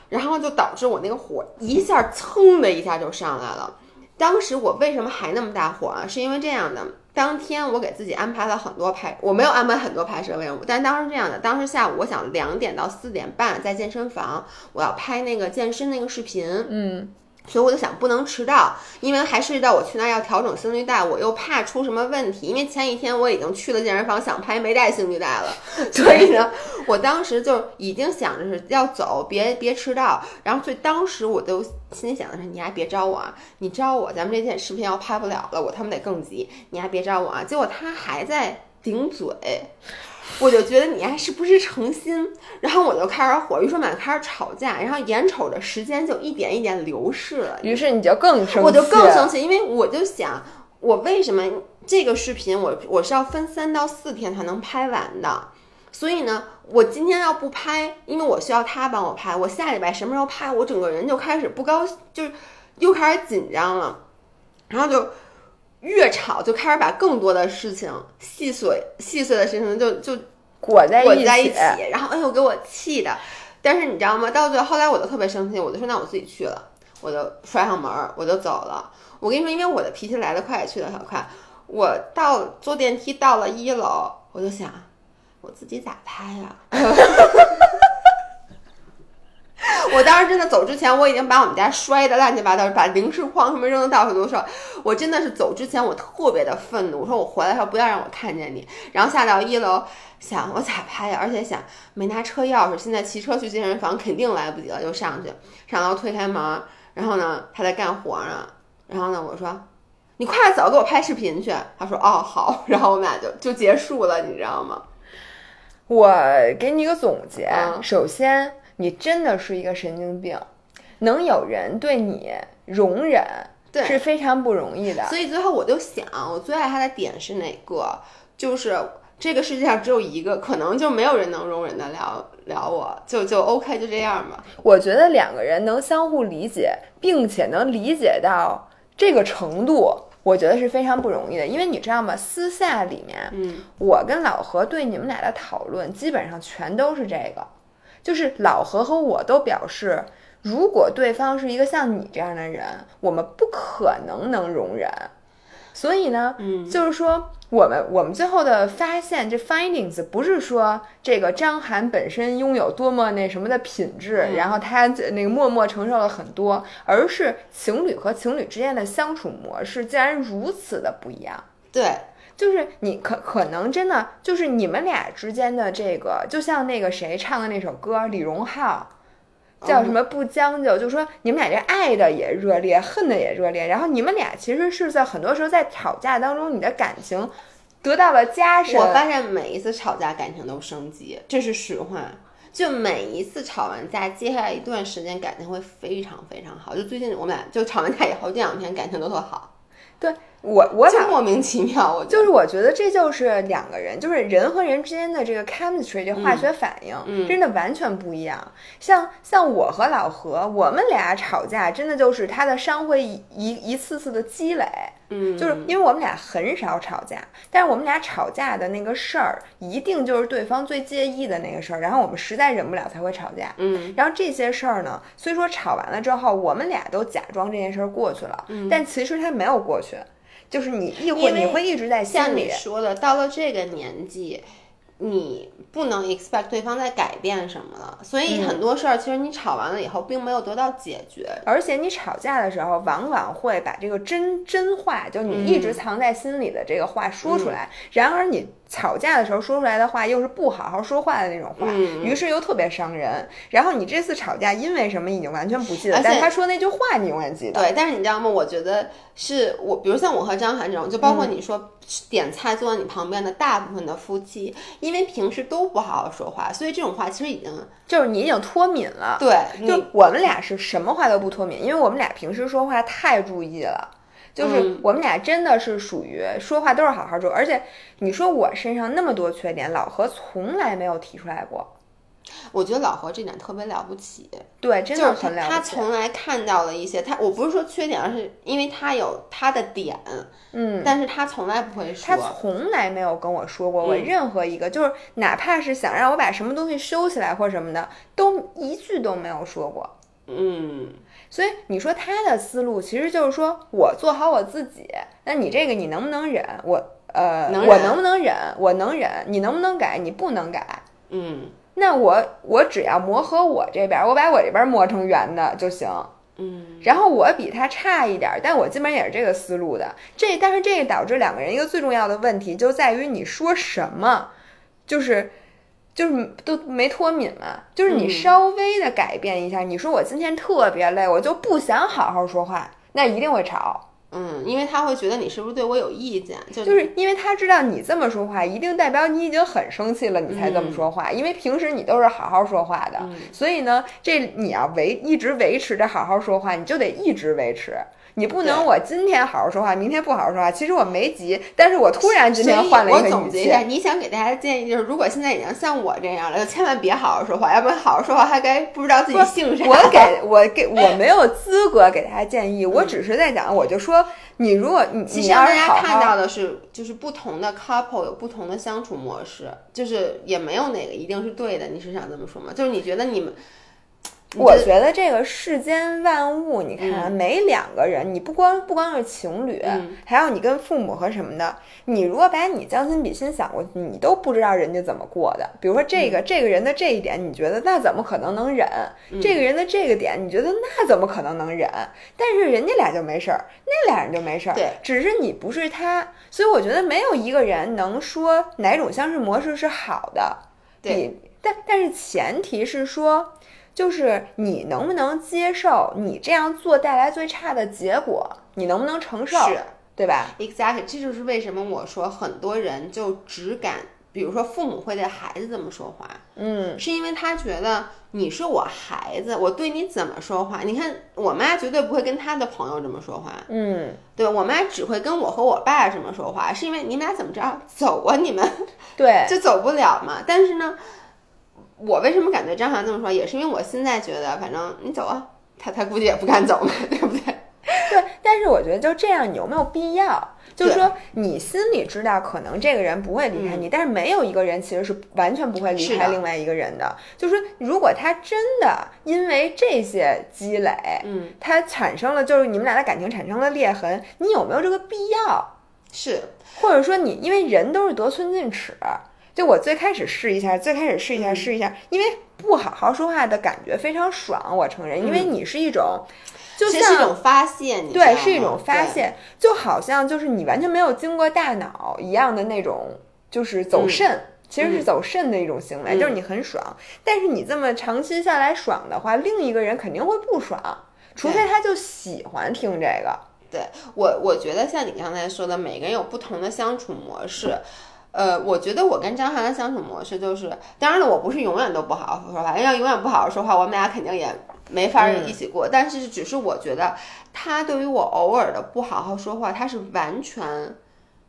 然后就导致我那个火一下噌的一下就上来了。当时我为什么还那么大火啊？是因为这样的，当天我给自己安排了很多拍，我没有安排很多拍摄任务，但当时这样的，当时下午我想两点到四点半在健身房，我要拍那个健身那个视频，嗯。所以我就想不能迟到，因为还涉及到我去那儿要调整心率带，我又怕出什么问题。因为前一天我已经去了健身房想拍没带心率带了，所以呢，我当时就已经想着是要走，别别迟到。然后所以当时我都心里想的是，你还别招我啊，你招我，咱们这件视频要拍不了了，我他妈得更急，你还别招我啊。结果他还在顶嘴。我就觉得你还是不是诚心，然后我就开始火，于是我们俩开始吵架，然后眼瞅着时间就一点一点流逝了，于是你就更生气，我就更生气，因为我就想，我为什么这个视频我我是要分三到四天才能拍完的，所以呢，我今天要不拍，因为我需要他帮我拍，我下礼拜什么时候拍，我整个人就开始不高兴，就是又开始紧张了，然后就。越吵就开始把更多的事情细碎细碎的事情就就裹在裹在一起，然后哎呦给我气的。但是你知道吗？到最后后来我就特别生气，我就说那我自己去了，我就摔上门儿，我就走了。我跟你说，因为我的脾气来得快，去得很快。我到坐电梯到了一楼，我就想我自己咋拍呀？我当时真的走之前，我已经把我们家摔的乱七八糟，把零食筐什么扔的到处都是。我真的是走之前，我特别的愤怒，我说我回来时候不要让我看见你。然后下到一楼，想我咋拍呀？而且想没拿车钥匙，现在骑车去健身房肯定来不及了，就上去。上楼推开门，然后呢，他在干活呢。然后呢，我说你快点走，给我拍视频去。他说哦好。然后我们俩就就结束了，你知道吗？我给你一个总结，嗯首先。你真的是一个神经病，能有人对你容忍，对是非常不容易的。所以最后我就想，我最爱他的点是哪个？就是这个世界上只有一个，可能就没有人能容忍的了了我，就就 OK，就这样吧。我觉得两个人能相互理解，并且能理解到这个程度，我觉得是非常不容易的。因为你知道吗？私下里面，嗯，我跟老何对你们俩的讨论，基本上全都是这个。就是老何和我都表示，如果对方是一个像你这样的人，我们不可能能容忍。所以呢，嗯，就是说，我们我们最后的发现，这 findings 不是说这个张涵本身拥有多么那什么的品质，嗯然后他那个默默承受了很多，而是情侣和情侣之间的相处模式竟然如此的不一样。对，就是你可可能真的就是你们俩之间的这个，就像那个谁唱的那首歌，李荣浩叫什么不将就，就说你们俩这爱的也热烈，恨的也热烈，然后你们俩其实是在很多时候在吵架当中，你的感情得到了加深。我发现每一次吵架感情都升级，这是实话。就每一次吵完架，接下来一段时间感情会非常非常好。就最近我们俩就吵完架以后，这两天感情都特好。对我，我俩就莫名其妙，我就是我觉得这就是两个人，就是人和人之间的这个 chemistry 这化学反应，嗯真的完全不一样。像像我和老何，我们俩吵架，真的就是他的伤会一一一次次的积累。嗯，就是因为我们俩很少吵架，但是我们俩吵架的那个事儿，一定就是对方最介意的那个事儿，然后我们实在忍不了才会吵架。嗯，然后这些事儿呢，虽说吵完了之后，我们俩都假装这件事儿过去了，但其实它没有过去，就是你一会你会一直在心里像你。说的，到了这个年纪，你不能 expect 对方在改变什么了，所以很多事儿其实你吵完了以后，并没有得到解决。而且你吵架的时候，往往会把这个真真话，就你一直藏在心里的这个话说出来。然而你吵架的时候说出来的话，又是不好好说话的那种话，嗯于是又特别伤人。然后你这次吵架因为什么已经完全不记得，但他说那句话你永远记得。对，但是你知道吗？我觉得是我，比如像我和张涵这种，就包括你说点菜坐在你旁边的大部分的夫妻，因为平时都不好好说话，所以这种话其实已经就是你已经脱敏了。对就我们俩是什么话都不脱敏，因为我们俩平时说话太注意了。就是嗯我们俩真的是属于说话都是好好说，而且你说我身上那么多缺点，老何从来没有提出来过。我觉得老何这点特别了不起，对，真的很了不起。他从来看到了一些他，我不是说缺点，而是因为他有他的点，嗯，但是他从来不会说。他从来没有跟我说过我嗯任何一个，就是哪怕是想让我把什么东西收起来或什么的，都一句都没有说过。嗯，所以你说他的思路其实就是说我做好我自己，那你这个你能不能忍？我呃，我能不能忍？我能忍，你能不能改？你不能改。嗯那我我只要磨合我这边，我把我这边磨成圆的就行。嗯，然后我比他差一点儿，但我基本也是这个思路的。这但是这个导致两个人一个最重要的问题就在于你说什么，就是就是都没脱敏嘛，就是你嗯稍微的改变一下，你说我今天特别累，我就不想好好说话，那一定会吵。嗯，因为他会觉得你是不是对我有意见，就就是因为他知道你这么说话，一定代表你已经很生气了，你才这么说话。因为平时你都是好好说话的，所以呢，这你要维一直维持着好好说话，你就得一直维持。你不能我今天好好说话，明天不好好说话。其实我没急，但是我突然之间换了一个我总结一下，你想给大家的建议就是，如果现在已经像我这样了，就千万别好好说话，要不然好好说话还该不知道自己姓啥。我给我给我没有资格给大家建议，我只是在讲，我就说你如果你其实让大家看到的是，就是不同的 couple 有不同的相处模式，就是也没有哪个一定是对的。你是想这么说吗？就是你觉得你们。我觉得这个世间万物，你看每两个人，你不光不光是情侣，还有你跟父母和什么的，你如果把你将心比心想过去，你都不知道人家怎么过的。比如说这个这个人的这一点，你觉得那怎么可能能忍？这个人的这个点，你觉得那怎么可能能忍？但是人家俩就没事儿，那俩人就没事儿，对，只是你不是他。所以我觉得没有一个人能说哪种相处模式是好的。对，但但是前提是说。就是你能不能接受你这样做带来最差的结果？你能不能承受？是，对吧？Exactly，这就是为什么我说很多人就只敢，比如说父母会对孩子这么说话，嗯，是因为他觉得你是我孩子，我对你怎么说话？你看我妈绝对不会跟她的朋友这么说话，嗯，对我妈只会跟我和我爸这么说话，是因为你们俩怎么着走啊？你们对，就走不了嘛。但是呢。我为什么敢对张涵这么说？也是因为我现在觉得，反正你走啊，他他估计也不敢走嘛，对不对？对。但是我觉得就这样，你有没有必要？就是说，你心里知道可能这个人不会离开你，但是没有一个人其实是完全不会离开另外一个人的。就是说，如果他真的因为这些积累，嗯，他产生了就是你们俩的感情产生了裂痕，你有没有这个必要？是，或者说你因为人都是得寸进尺。就我最开始试一下，最开始试一下，试一下，因为不好好说话的感觉非常爽，我承认，因为你是一种，就像是一种发泄，对，是一种？发泄，就好像就是你完全没有经过大脑一样的那种，就是走肾，其实是走肾的一种行为，就是你很爽，但是你这么长期下来爽的话，另一个人肯定会不爽，除非他就喜欢听这个。对我，我觉得像你刚才说的，每个人有不同的相处模式。呃，我觉得我跟张翰的相处模式就是，当然了，我不是永远都不好好说话，要永远不好好说话，我们俩肯定也没法一起过。但是，只是我觉得他对于我偶尔的不好好说话，他是完全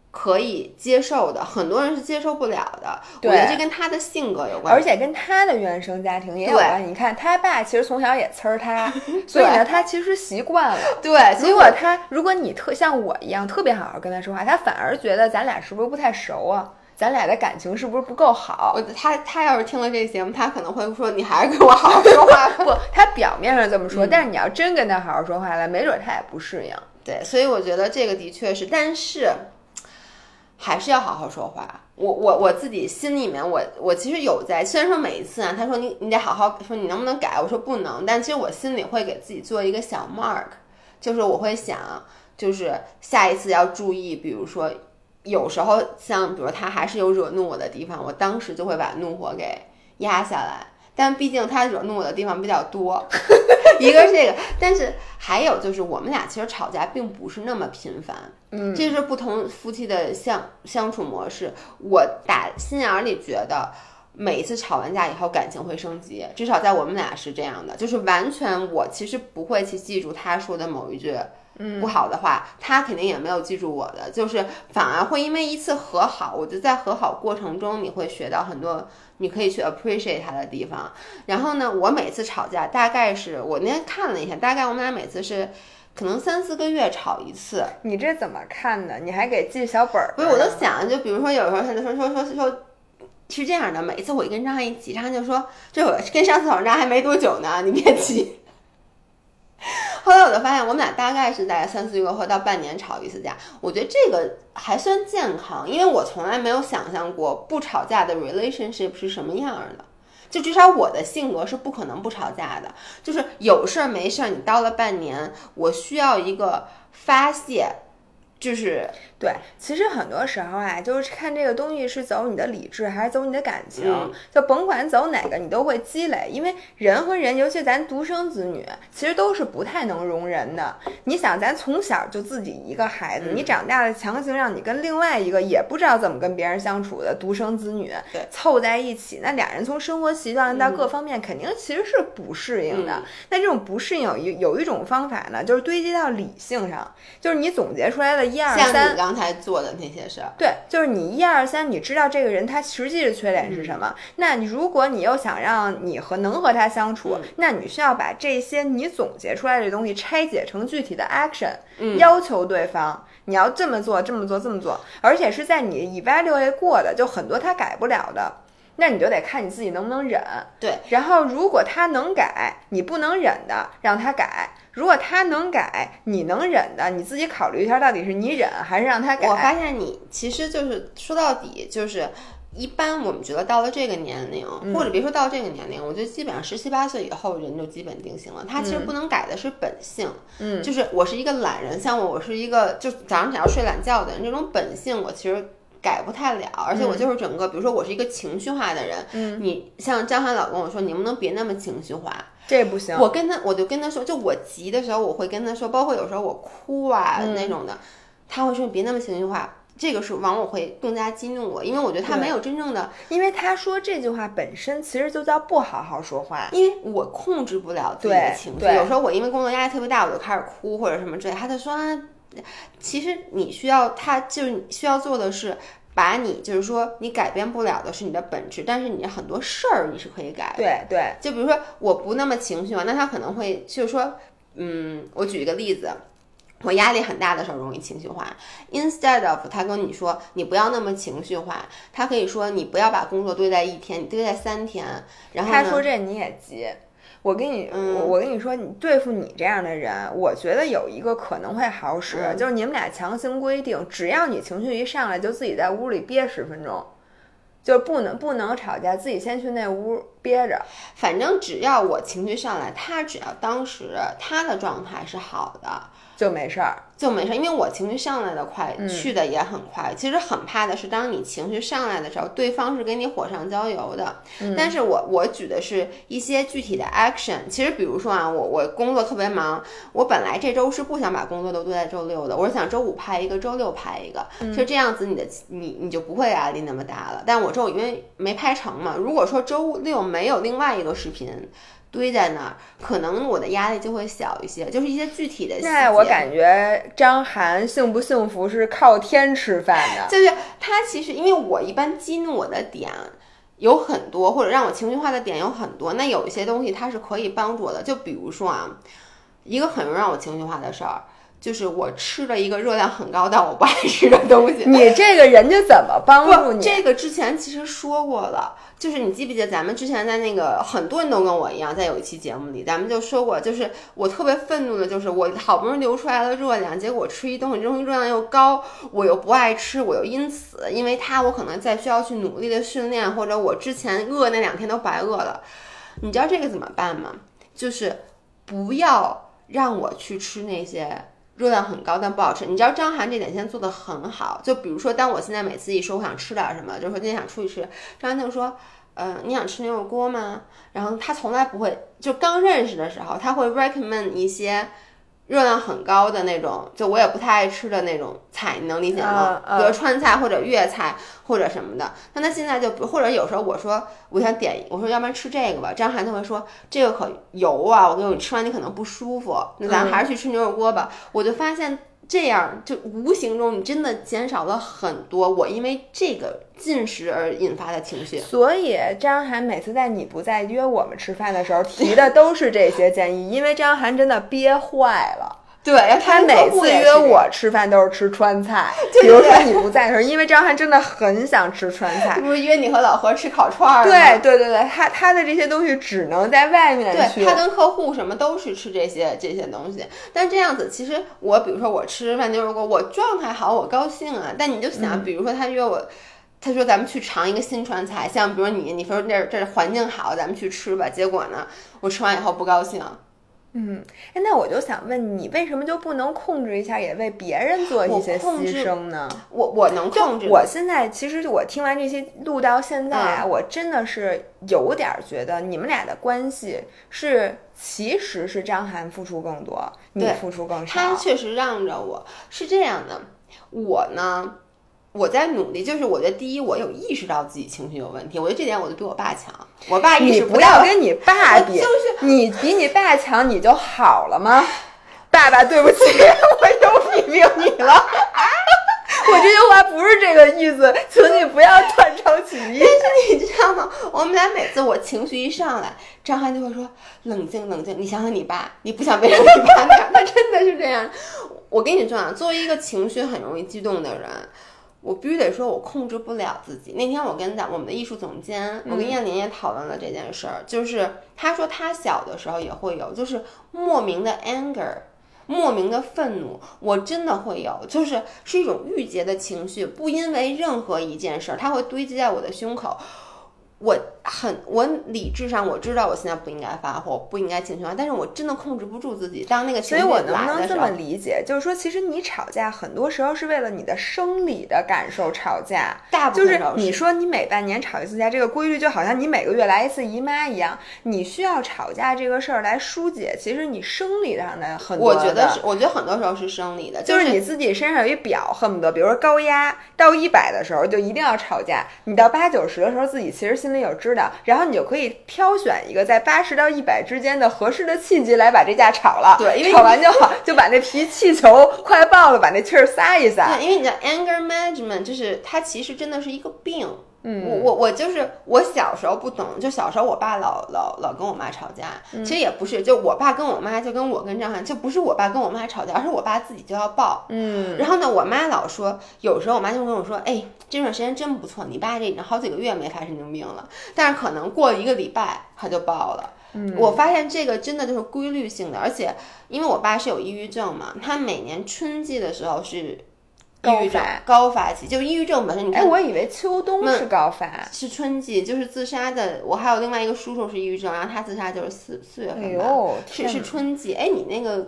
可以接受的。很多人是接受不了的，我觉得这跟他的性格有关，而且跟他的原生家庭也有关系。你看，他爸其实从小也呲儿他，所以呢，他其实习惯了。对，结果他，如果你特像我一样特别好好跟他说话，他反而觉得咱俩是不是不太熟啊？咱俩的感情是不是不够好？他他要是听了这节目，他可能会说：“你还是跟我好好说话。”不，他表面上这么说，但是你要真跟他好好说话了，没准他也不适应。对，所以我觉得这个的确是，但是还是要好好说话。我我我自己心里面，我我其实有在，虽然说每一次啊，他说你你得好好说，你能不能改？我说不能，但其实我心里会给自己做一个小 mark，就是我会想，就是下一次要注意，比如说。有时候像比如他还是有惹怒我的地方，我当时就会把怒火给压下来。但毕竟他惹怒我的地方比较多，一个是这个，但是还有就是我们俩其实吵架并不是那么频繁，嗯，这是不同夫妻的相相处模式。我打心眼里觉得每一次吵完架以后感情会升级，至少在我们俩是这样的，就是完全我其实不会去记住他说的某一句。不好的话，他肯定也没有记住我的，就是反而会因为一次和好，我觉得在和好过程中你会学到很多，你可以去 appreciate 他的地方。然后呢，我每次吵架大概是我那天看了一下，大概我们俩每次是可能三四个月吵一次。你这怎么看的？你还给记小本儿？不是，我都想，就比如说有时候他就说说说说，是这样的，每次我一跟张翰一起，张翰就说，这我跟上次吵架还没多久呢，你别急。后来我就发现，我们俩大概是在三四个月或到半年吵一次架。我觉得这个还算健康，因为我从来没有想象过不吵架的 relationship 是什么样的。就至少我的性格是不可能不吵架的，就是有事儿没事儿，你到了半年，我需要一个发泄，就是对，其实很多时候啊，就是看这个东西是走你的理智还是走你的感情，嗯就甭管走哪个，你都会积累。因为人和人，尤其咱独生子女，其实都是不太能容人的。你想，咱从小就自己一个孩子，嗯你长大了强行让你跟另外一个也不知道怎么跟别人相处的独生子女凑在一起，那俩人从生活习惯到各方面，肯定其实是不适应的。嗯那这种不适应有一有一种方法呢，就是堆积到理性上，就是你总结出来的一二三你。刚才做的那些事儿，对，就是你一二三，你知道这个人他实际的缺点是什么？那你如果你又想让你和能和他相处，那你需要把这些你总结出来的东西拆解成具体的 action，、要求对方你要这么做，这么做，这么做，而且是在你 evaluate 过的，就很多他改不了的。那你就得看你自己能不能忍，对，然后如果他能改，你不能忍的让他改；如果他能改，你能忍的，你自己考虑一下，到底是你忍还是让他改。我发现你其实就是说到底就是。一般我们觉得到了这个年龄，嗯或者别说到这个年龄，我觉得基本上十七八岁以后人就基本定型了。他其实不能改的是本性，嗯，就是我是一个懒人，像我，我是一个就早上只要睡懒觉的人，这种本性我其实改不太了，而且我就是整个，比如说我是一个情绪化的人，嗯，你像张涵老跟我说，你能不能别那么情绪化？这不行。我跟他，我就跟他说，就我急的时候，我会跟他说，包括有时候我哭啊、嗯那种的，他会说你别那么情绪化。这个是往往会更加激怒我，因为我觉得他没有真正的，因为他说这句话本身其实就叫不好好说话。因为我控制不了自己的情绪。有时候我因为工作压力特别大，我就开始哭或者什么之类。他就说啊，其实你需要，他就是你需要做的是。把你就是说，你改变不了的是你的本质，但是你很多事儿你是可以改的。对对，就比如说我不那么情绪化，那他可能会就是说，嗯，我举一个例子，我压力很大的时候容易情绪化。Instead of 他跟你说你不要那么情绪化，他可以说你不要把工作堆在一天，你堆在三天。然后他说这你也急。我跟你，嗯。我我跟你说，你对付你这样的人，我觉得有一个可能会好使，嗯就是你们俩强行规定，只要你情绪一上来，就自己在屋里憋十分钟，就是不能不能吵架，自己先去那屋憋着。反正只要我情绪上来，他只要当时他的状态是好的，就没事儿。就没事儿，因为我情绪上来的快，嗯去的也很快。其实很怕的是，当你情绪上来的时候，对方是给你火上浇油的。嗯但是我我举的是一些具体的 action。其实比如说啊，我我工作特别忙，我本来这周是不想把工作都堆在周六的，我是想周五拍一个，周六拍一个，嗯就这样子你的你你就不会压力那么大了。但我周五因为没拍成嘛，如果说周六没有另外一个视频。堆在那儿，可能我的压力就会小一些，就是一些具体的细节。那我感觉张涵幸不幸福是靠天吃饭的。就是他其实，因为我一般激怒我的点有很多，或者让我情绪化的点有很多。那有一些东西它是可以帮助我的，就比如说啊，一个很容易让我情绪化的事儿，就是我吃了一个热量很高但我不爱吃的东西。你这个人家怎么帮助，你？这个之前其实说过了，就是你记不记得咱们之前在那个很多人都跟我一样，在有一期节目里，咱们就说过，就是我特别愤怒的，就是我好不容易流出来了热量，结果我吃一东西，这东西热量又高，我又不爱吃，我又因此因为它我可能再需要去努力的训练，或者我之前饿那两天都白饿了。你知道这个怎么办吗？就是不要让我去吃那些。热量很高但不好吃，你知道张涵这点现在做的很好。就比如说，当我现在每次一说我想吃点什么，就是说今天想出去吃，张涵就说，嗯、你想吃牛肉锅吗？然后他从来不会，就刚认识的时候，他会 recommend 一些热量很高的那种，就我也不太爱吃的那种菜，你能理解吗？比如川菜或者粤菜或者什么的。那他现在就不，或者有时候我说我想点，我说要不然吃这个吧，张涵就会说这个可油啊，我跟你吃完你可能不舒服，那咱还是去吃牛肉锅吧。我就发现。这样就无形中你真的减少了很多我因为这个进食而引发的情绪。所以张涵每次在你不在约我们吃饭的时候提的都是这些建议，因为张涵真的憋坏了。对，他每次约我吃饭都是吃川菜，对比如说你不在的时候，因为张翰真的很想吃川菜这。不是约你和老何吃烤串儿吗？对对对对，他他的这些东西只能在外面去对，。他跟客户什么都是吃这些这些东西。但这样子，其实我比如说我吃饭牛肉锅，我状态好，我高兴啊。但你就嗯想，比如说他约我。他说：“咱们去尝一个新川菜，像比如你，你说这儿这儿环境好，咱们去吃吧。结果呢，我吃完以后不高兴，嗯，哎，那我就想问你，为什么就不能控制一下，也为别人做一些牺牲呢？我我能控制。我现在其实我听完这些录到现在啊，我真的是有点觉得你们俩的关系是，其实是张涵付出更多，你付出更少。他确实让着我，是这样的。我呢？我在努力，就是我觉得第一，我有意识到自己情绪有问题，我觉得这点我就比我爸强。我爸意识不要跟你爸比，就是你比你爸强，你就好了吗？爸爸，对不起，我又批评你了。我这句话不是这个意思，请你不要断章取义。但是你知道吗？我们俩每次我情绪一上来，张翰就会说：“冷静，冷静，你想想你爸，你不想变成你爸那样。”他真的是这样。我跟你说啊，作为一个情绪很容易激动的人。我必须得说，我控制不了自己。那天我跟咱我们的艺术总监，我跟燕玲也讨论了这件事儿，就是他说他小的时候也会有，就是莫名的 anger，莫名的愤怒，我真的会有，就是是一种郁结的情绪，不因为任何一件事儿，它会堆积在我的胸口。我很，我理智上我知道我现在不应该发火，不应该情绪化，但是我真的控制不住自己。当那个情绪来的时候，所以我能不能这么理解，就是说，其实你吵架很多时候是为了你的生理的感受吵架。大部分就是你说你每半年吵一次架，这个规律就好像你每个月来一次姨妈一样，你需要吵架这个事儿来疏解。其实你生理上的很多，我觉得是，我觉得很多时候是生理的，就是你自己身上有一表，恨不得，比如说高压到一百的时候就一定要吵架，你到八九十的时候自己其实心里有知道。然后你就可以挑选一个在八十到一百之间的合适的契机来把这架炒了。对，因为炒完就好，就把那皮气球快爆了，把那气儿撒一撒。对，因为你知道，anger management 就是它其实真的是一个病。嗯，我我我就是我小时候不懂，就小时候我爸老老老跟我妈吵架，其实也不是，就我爸跟我妈就跟我跟张翰，就不是我爸跟我妈吵架，而是我爸自己就要爆。嗯，然后呢，我妈老说，有时候我妈就跟我说，哎，这段时间真不错，你爸这已经好几个月没发神经病了，但是可能过一个礼拜他就爆了。嗯，我发现这个真的就是规律性的，而且因为我爸是有抑郁症嘛，他每年春季的时候是。抑郁症高发期，就抑郁症本身。你看，我以为秋冬是高发，是春季，就是自杀的。我还有另外一个叔叔是抑郁症，然后他自杀就是四四月份吧，是是春季。哎，你那个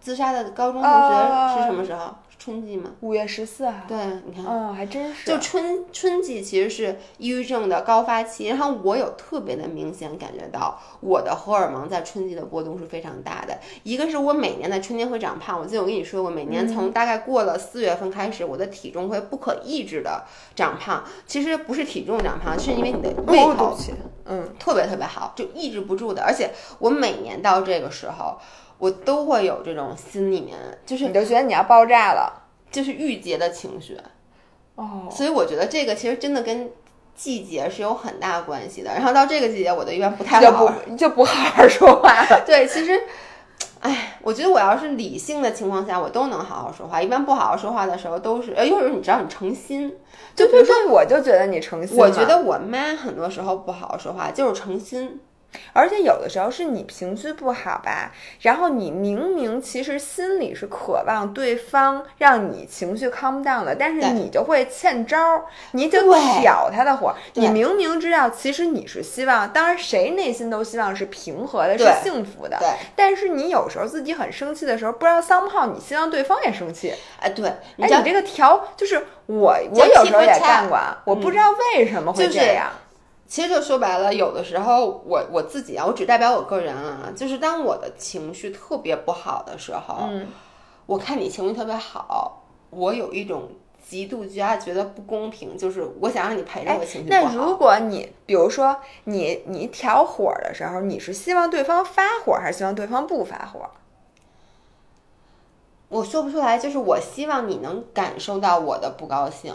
自杀的高中同学是什么时候？春季嘛？五月十四号。对，你看，哦，还真是。就春春季其实是抑郁症的高发期，然后我有特别的明显感觉到我的荷尔蒙在春季的波动是非常大的。一个是我每年在春天会长胖，我记得我跟你说过，每年从大概过了四月份开始，我的体重会不可抑制的长胖。其实不是体重长胖，是因为你的胃口，嗯，特别特别好，就抑制不住的。而且我每年到这个时候。我都会有这种心里面，就是你就觉得你要爆炸了，就是郁结的情绪，哦，所以我觉得这个其实真的跟季节是有很大关系的。然后到这个季节，我的一般不太好，就不好好说话了。对，其实，哎，我觉得我要是理性的情况下，我都能好好说话。一般不好好说话的时候，都是，呃，有时候你知道你诚心，就比如说，我就觉得你诚心。我觉得我妈很多时候不好好说话，就是诚心。而且有的时候是你情绪不好吧，然后你明明其实心里是渴望对方让你情绪 calm down 的，但是你就会欠招儿，你就挑他的火。你明明知道其实你是希望，当然谁内心都希望是平和的，是幸福的。对。但是你有时候自己很生气的时候，不知道桑炮，你希望对方也生气。哎，对。哎，你这个调就是我，我有时候也干过，我不知道为什么会这样。其实就说白了，有的时候我我自己啊，我只代表我个人啊，就是当我的情绪特别不好的时候，嗯，我看你情绪特别好，我有一种极度加觉得不公平，就是我想让你陪着我情绪。那如果你比如说你你挑火的时候，你是希望对方发火，还是希望对方不发火？我说不出来，就是我希望你能感受到我的不高兴。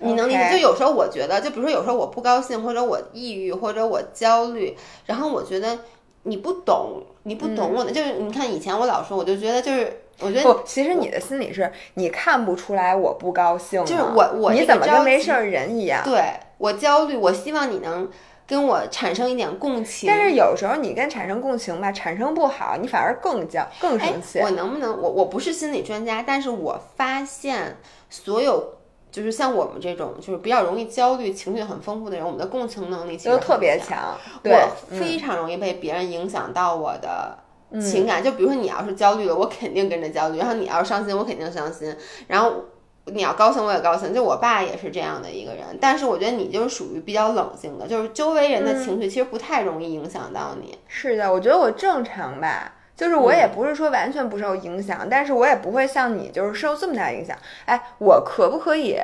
你能理解？就有时候我觉得，就比如说有时候我不高兴，或者我抑郁，或者我焦虑，然后我觉得你不懂，你不懂我的。就是你看以前我老说，我就觉得就是我觉得不，其实你的心里是你看不出来我不高兴，就是我我你怎么跟没事人一样？对我焦虑，我希望你能跟我产生一点共情。但是有时候你跟产生共情吧，产生不好，你反而更焦更生气。我能不能我我不是心理专家，但是我发现所有。就是像我们这种，就是比较容易焦虑、情绪很丰富的人，我们的共情能力其实特别强。我非常容易被别人影响到我的情感。就比如说你要是焦虑了，我肯定跟着焦虑；然后你要是伤心，我肯定伤心。然后你要高兴，我也高兴。就我爸也是这样的一个人，但是我觉得你就是属于比较冷静的，就是周围人的情绪其实不太容易影响到你。是的，我觉得我正常吧。就是我也不是说完全不受影响，但是我也不会像你就是受这么大影响。哎，我可不可以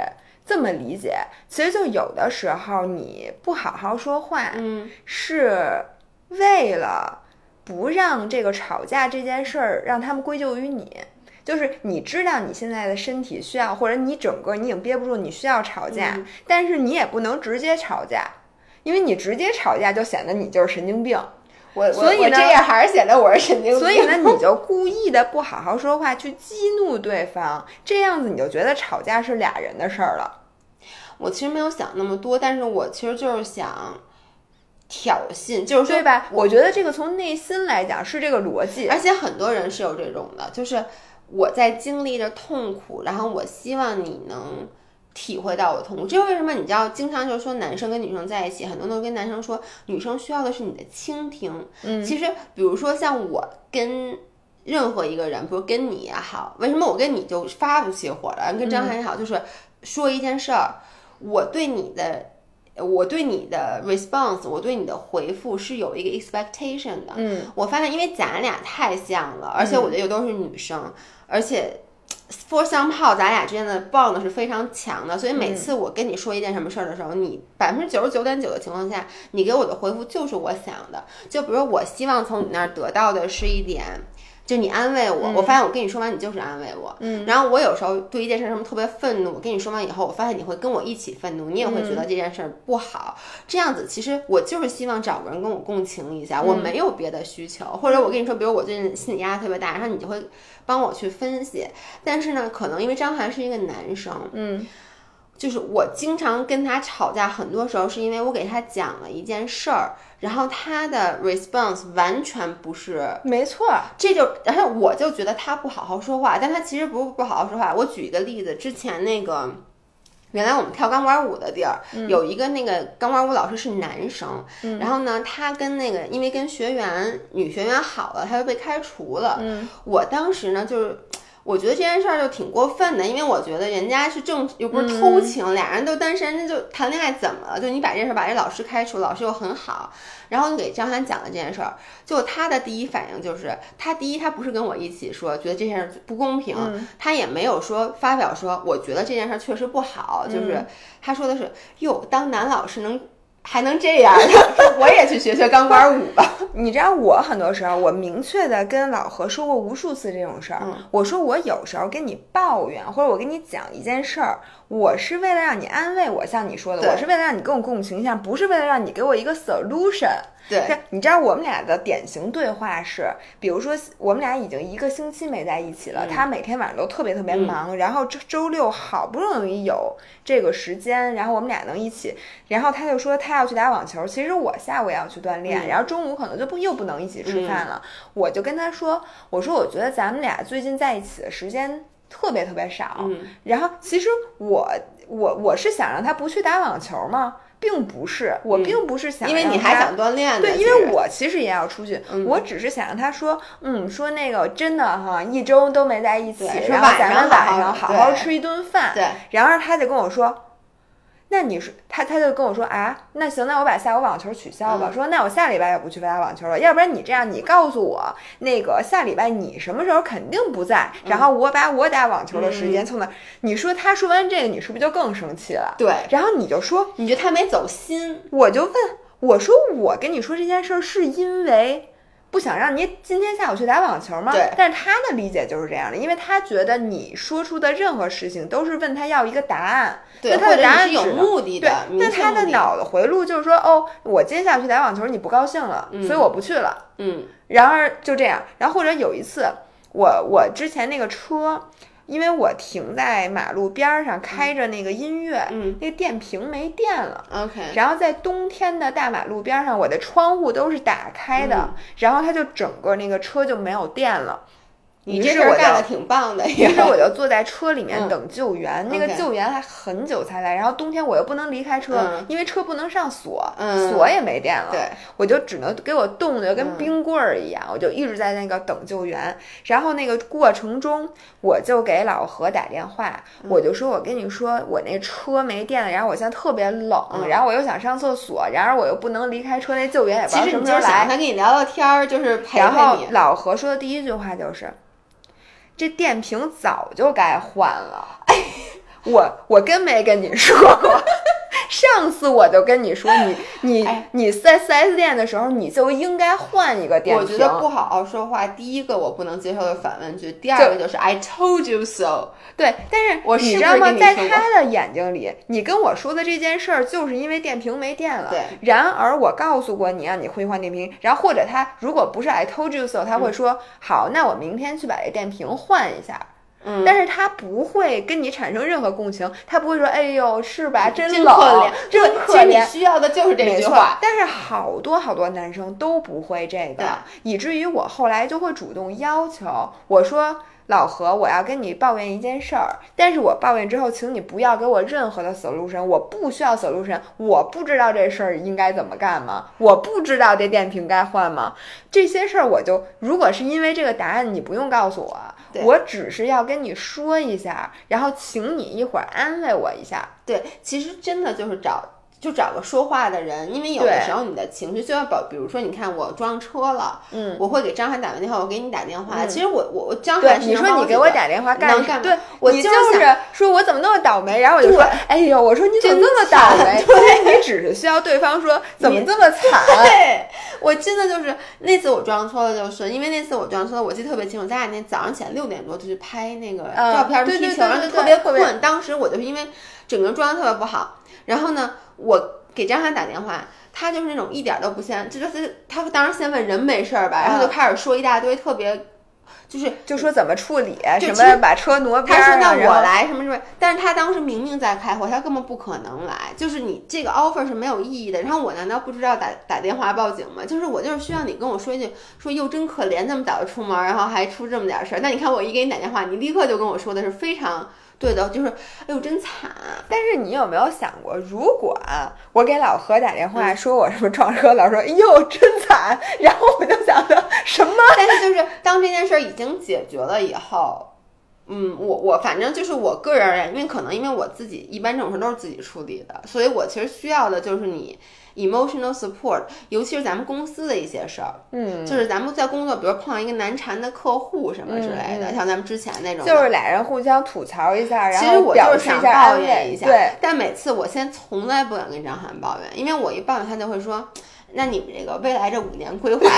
这么理解？其实就有的时候你不好好说话，嗯，是为了不让这个吵架这件事儿让他们归咎于你。就是你知道你现在的身体需要，或者你整个你已经憋不住，你需要吵架，但是你也不能直接吵架，因为你直接吵架就显得你就是神经病。我所以呢，这样还是显得我是神经病。所以呢，你就故意的不好好说话，去激怒对方，这样子你就觉得吵架是俩人的事儿了。我其实没有想那么多，但是我其实就是想挑衅，就是对吧？我觉得这个从内心来讲是这个逻辑，而且很多人是有这种的，就是我在经历着痛苦，然后我希望你能。体会到我的痛苦，这是为什么？你知道，经常就是说男生跟女生在一起，很多都跟男生说，女生需要的是你的倾听。嗯，其实比如说像我跟任何一个人，比如跟你也好，为什么我跟你就发不起火了？跟张涵也好，就是说一件事儿，我对你的，我对你的 response，我对你的回复是有一个 expectation 的。嗯，我发现因为咱俩太像了，而且我觉得又都是女生，而且。For some 炮，咱俩之间的 bond 是非常强的，所以每次我跟你说一件什么事儿的时候，你百分之九十九点九的情况下，你给我的回复就是我想的。就比如我希望从你那儿得到的是一点。就你安慰我，我发现我跟你说完，你就是安慰我。嗯，然后我有时候对一件事什么特别愤怒，我跟你说完以后，我发现你会跟我一起愤怒，你也会觉得这件事不好。这样子，其实我就是希望找个人跟我共情一下，我没有别的需求。或者我跟你说，比如我最近心理压力特别大，然后你就会帮我去分析。但是呢，可能因为张涵是一个男生，嗯。就是我经常跟他吵架，很多时候是因为我给他讲了一件事儿，然后他的 response 完全不是，没错，这就，然后我就觉得他不好好说话，但他其实不是不好好说话。我举一个例子，之前那个，原来我们跳钢管舞的地儿，有一个那个钢管舞老师是男生，然后呢，他跟那个因为跟学员女学员好了，他就被开除了。嗯，我当时呢就是。我觉得这件事儿就挺过分的，因为我觉得人家是正又不是偷情，俩人都单身，那就谈恋爱怎么了？就你把这件事把这老师开除，老师又很好，然后就给张涵讲了这件事儿，就他的第一反应就是，他第一他不是跟我一起说觉得这件事不公平，他也没有说发表说我觉得这件事确实不好，就是他说的是哟，当男老师能。还能这样？我也去学学钢管舞吧。你知道，我很多时候，我明确的跟老何说过无数次这种事儿。我说，我有时候跟你抱怨，或者我跟你讲一件事儿，我是为了让你安慰我，像你说的，我是为了让你跟我共情一下，不是为了让你给我一个 solution。对，你知道我们俩的典型对话是，比如说我们俩已经一个星期没在一起了，他每天晚上都特别特别忙，然后周周六好不容易有这个时间，然后我们俩能一起，然后他就说他要去打网球，其实我下午也要去锻炼，然后中午可能就不又不能一起吃饭了，我就跟他说，我说我觉得咱们俩最近在一起的时间特别特别少，然后其实我我我是想让他不去打网球吗？并不是，我并不是想，因为你还想锻炼。对，因为我其实也要出去，我只是想让他说，嗯，说那个真的哈，一周都没在一起，然后咱们晚上好好吃一顿饭。对，然后他就跟我说。那你说他他就跟我说啊，那行，那我把下午网球取消吧。说那我下礼拜也不去打网球了，要不然你这样，你告诉我那个下礼拜你什么时候肯定不在，然后我把我打网球的时间从那。你说他说完这个，你是不是就更生气了？对，然后你就说你觉得他没走心，我就问我说我跟你说这件事儿是因为。不想让你今天下午去打网球吗？对。但是他的理解就是这样的，因为他觉得你说出的任何事情都是问他要一个答案，对他的答案是有目的的。对。那他的脑的回路就是说，哦，我今天下午去打网球，你不高兴了，所以我不去了。嗯。然而就这样，然后或者有一次，我我之前那个车。因为我停在马路边儿上，开着那个音乐，嗯，那个电瓶没电了，OK。然后在冬天的大马路边上，我的窗户都是打开的，然后它就整个那个车就没有电了。你这事儿干的挺棒的呀。于是我就坐在车里面嗯等救援，那个救援还很久才来，然后冬天我又不能离开车，嗯因为车不能上锁，嗯锁也没电了，对，我就只能给我冻得跟嗯冰棍儿一样，我就一直在那个等救援。然后那个过程中，我就给老何打电话，嗯我就说我跟你说我那车没电了，然后我现在特别冷，嗯然后我又想上厕所，然而我又不能离开车，那救援也不知道其实什么时候来你就想跟你聊聊天儿，就是陪然后。老何说的第一句话就是：“这电瓶早就该换了。”我我跟没跟你说过，上次我就跟你说，你 你哎你在四 S 店的时候，你就应该换一个电瓶。我觉得不好好说话，第一个我不能接受的反问句，第二个就是 I told you so。对，但是我你知道吗？在他的眼睛里，你跟我说的这件事儿，就是因为电瓶没电了。对。然而我告诉过你啊，你会换电瓶，然后或者他如果不是 I told you so，他会说、好，那我明天去把这电瓶换一下。嗯但是他不会跟你产生任何共情，他不会说，哎呦，是吧？真真，可怜，真可其实你怜。需要的就是这句话，。但是好多好多男生都不会这个，以至于我后来就会主动要求我说。老何，我要跟你抱怨一件事儿，但是我抱怨之后，请你不要给我任何的 solution，我不需要 solution，我不知道这事儿应该怎么干吗？我不知道这电瓶该换吗？这些事儿我就，如果是因为这个答案，你不用告诉我，对我只是要跟你说一下，然后请你一会儿安慰我一下。对，其实真的就是找。就找个说话的人，因为有的时候你的情绪就要保，比如说你看我撞车了，嗯，我会给张翰打完电话，我给你打电话。嗯其实我我我张对，涵是你说你给我打电话干能干嘛对，我就就是是说我怎么那么倒霉，然后我就说对，哎呦，我说你怎么那么倒惨霉？对，你只是需要对方说怎么这么惨？对我真的就是那次我撞车了，就是因为那次我撞车了，我记得特别清楚。咱俩那早上起来六点多就去拍那个嗯照片儿对对踢球，然后对对就特别特别困。当时我就是因为整个人状态特别不好，然后呢，我给张翰打电话。他就是那种一点儿都不先，这就是他当时先问人没事儿吧，然后就嗯开始说一大堆特别，就是就说怎么处理，什么把车挪边他说那我来什么什么，但是他当时明明在开会，他根本不可能来，就是你这个 offer 是没有意义的。然后我难道不知道打打电话报警吗？就是我就是需要你跟我说一句，说哟真可怜，那么早就出门，然后还出这么点事儿。那你看我一给你打电话，你立刻就跟我说的是非常对的，就是哎呦真惨。但是你有没有想过，如果啊我给老何打电嗯话说我什么撞车，老说哎呦真惨，然后我就想着什么？但是就是当这件事儿已经解决了以后。嗯，我我反正就是我个人而言，因为可能因为我自己一般这种事都是自己处理的，所以我其实需要的就是你 emotional support，尤其是咱们公司的一些事儿，嗯，就是咱们在工作，比如碰到一个难缠的客户什么之类的，像咱们之前那种，就是俩人互相吐槽一下，然其实我后表就是想抱怨一下，对，但每次我现在从来不敢跟张涵抱怨，因为我一抱怨他就会说，那你们这个未来这五年规划，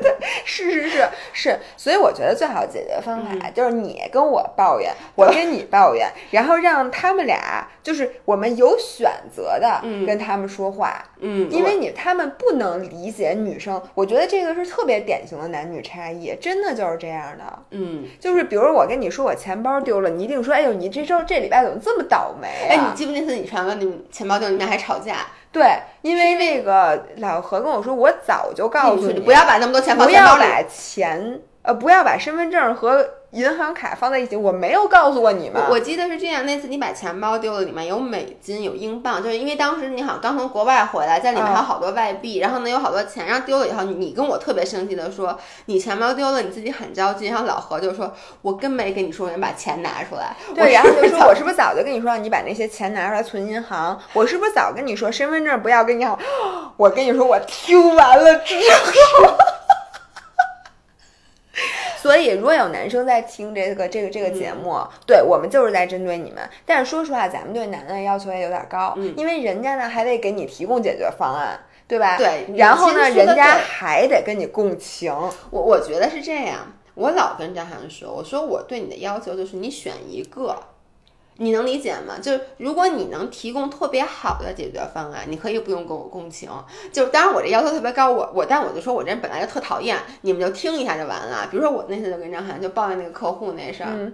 是是是是，所以我觉得最好解决方嗯法就是你跟我抱怨，我跟你抱怨，然后让他们俩就是我们有选择的嗯跟他们说话，嗯，因为你他们不能理解女生，我觉得这个是特别典型的男女差异，真的就是这样的。嗯，就是比如我跟你说我钱包丢了，你一定说，哎呦，你这周这礼拜怎么这么倒霉哎，啊？你记不记得那次你传完你们钱包丢，你们俩还吵架？对，因为那个老何跟我说，我早就告诉你不要把那么多钱放不钱包里。要把钱呃，不要把身份证和银行卡放在一起。我没有告诉过你们。我我记得是这样，那次你把钱包丢了，里面有美金有英镑，就是因为当时你好像刚从国外回来，在里面还有好多外币，然后呢有好多钱，然后丢了以后，你你跟我特别生气的说你钱包丢了，你自己很着急，然后老何就说我跟没跟你说，你把钱拿出来，对，然后就说我我是不是早就跟你说让你把那些钱拿出来存银行？我是不是早跟你说身份证不要跟银行？我跟你说，我听完了之后。所以，如果有男生在听这个这个这个节目，嗯对我们就是在针对你们。但是说实话，咱们对男的要求也有点高，嗯因为人家呢还得给你提供解决方案，对吧？对然后呢，人家还得跟你共情。我我觉得是这样，我老跟张涵说，我说我对你的要求就是你选一个。你能理解吗？就是如果你能提供特别好的解决方案，你可以不用跟我共情。就是当然我这要求特别高，我我但我就说我这人本来就特讨厌，你们就听一下就完了。比如说我那次就跟张涵就抱怨那个客户那事儿，嗯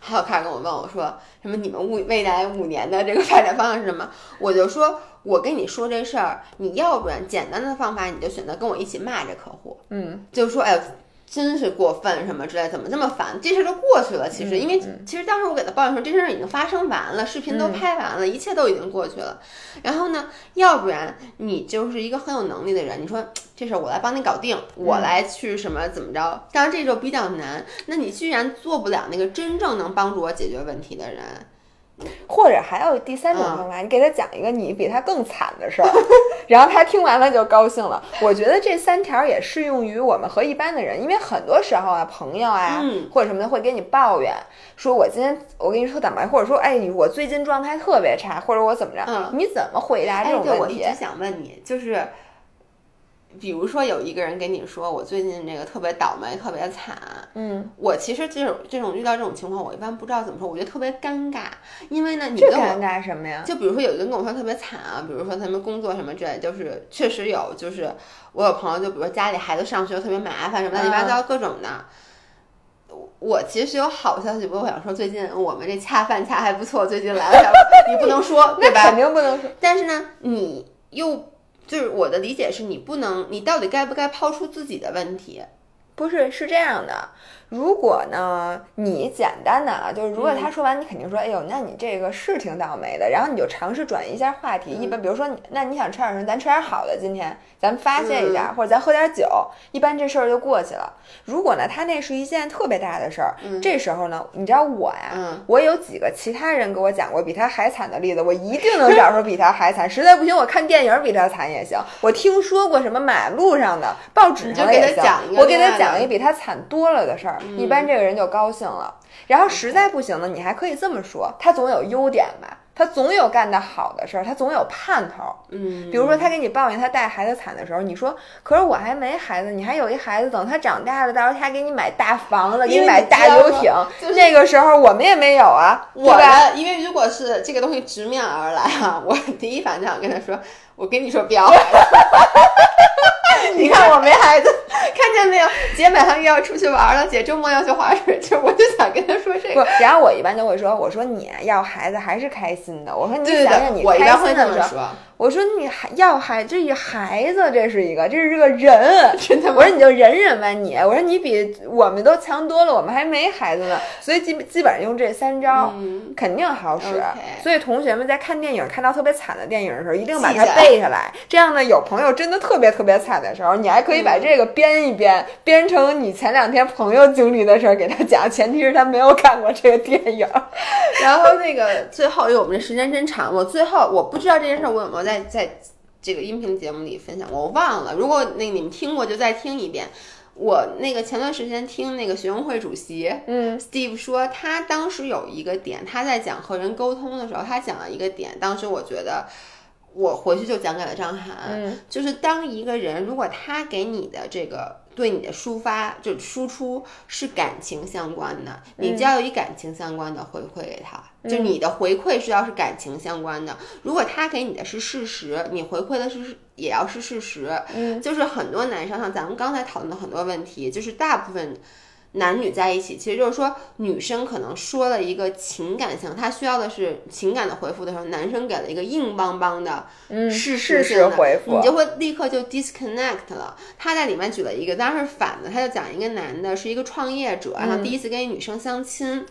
还有开始跟我问我说什么你们未未来五年的这个发展方向是什么？我就说我跟你说这事儿，你要不然简单的方法你就选择跟我一起骂这客户，嗯，就是说哎呦。真是过分什么之类，怎么这么烦？这事儿就过去了。其实，因为其实当时我给他抱怨说，这事儿已经发生完了，视频都拍完了，一切都已经过去了。然后呢，要不然你就是一个很有能力的人，你说这事儿我来帮你搞定，我来去什么怎么着？当然这就比较难。那你居然做不了那个真正能帮助我解决问题的人。或者还有第三种方法，你给他讲一个你比他更惨的事儿，然后他听完了就高兴了。我觉得这三条也适用于我们和一般的人，因为很多时候啊，朋友啊或者什么的会给你抱怨，说我今天我跟你说坦白，或者说哎，我最近状态特别差，或者我怎么着，你怎么回答这种问题？我一直想问你，就是。比如说有一个人跟你说我最近这个特别倒霉，特别惨。嗯，我其实这种这种遇到这种情况，我一般不知道怎么说，我觉得特别尴尬。因为呢，你跟我尴尬什么呀？就比如说有一个人跟我说特别惨啊，比如说他们工作什么之类，就是确实有，就是我有朋友，就比如说家里孩子上学特别麻烦，什么乱七八糟各种的。我其实有好消息，不过我想说，最近我们这恰饭恰还不错，最近来了，你不能说，对吧？肯定不能说。但是呢，你又。就是我的理解是，你不能，你到底该不该抛出自己的问题？不是，是这样的。如果呢，你简单的啊，就是如果他说完，你肯定说，哎呦，那你这个是挺倒霉的。然后你就尝试转移一下话题。一般比如说，那你想吃点什么？咱吃点好的，今天咱们发泄一下，或者咱喝点酒，一般这事儿就过去了。如果呢，他那是一件特别大的事儿，这时候呢，你知道我呀，我有几个其他人给我讲过比他还惨的例子，我一定能找出比他还惨。实在不行，我看电影比他惨也行。我听说过什么马路上的、报纸上也行，我给他讲一个比他惨多了的事儿。一般这个人就高兴了，然后实在不行呢，你还可以这么说，他总有优点吧，他总有干得好的事儿，他总有盼头。嗯，比如说他给你抱怨他带孩子惨的时候，你说，可是我还没孩子，你还有一孩子，等他长大了，到时候他给你买大房子，给你买大游艇，那个时候我们也没有啊，我吧？因为如果是这个东西直面而来啊，我第一反应想跟他说，我跟你说不要。你看我没孩子，看见没有？姐马上又要出去玩了，姐周末要去滑水去，我就想跟她说这个。然后我一般就会说，我说你要孩子还是开心的。我说你想想你开心的时候。我说你还要孩这一孩子，这是一个，这是个人。真的，我说你就忍忍吧，你。我说你比我们都强多了，我们还没孩子呢。所以基基本上用这三招，肯定好使。所以同学们在看电影看到特别惨的电影的时候，一定把它背下来。这样呢，有朋友真的特别特别惨的时候，你还可以把这个编一编，编成你前两天朋友经历的事儿给他讲。前提是他没有看过这个电影。然后那个最后，因为我们这时间真长，我最后我不知道这件事儿我有没有。在在这个音频节目里分享过，我忘了。如果那你们听过，就再听一遍。我那个前段时间听那个学生会主席，嗯，Steve 说，他当时有一个点，他在讲和人沟通的时候，他讲了一个点。当时我觉得，我回去就讲给了张涵，就是当一个人如果他给你的这个。对你的抒发就输出是感情相关的，你就要以感情相关的回馈给他，就你的回馈是要是感情相关的。如果他给你的是事实，你回馈的是也要是事实。嗯，就是很多男生像咱们刚才讨论的很多问题，就是大部分。男女在一起，其实就是说，女生可能说了一个情感性，她需要的是情感的回复的时候，男生给了一个硬邦邦的事实性的回复，你就会立刻就 disconnect 了。他在里面举了一个，当然是反的，他就讲一个男的是一个创业者，然后第一次跟一女生相亲，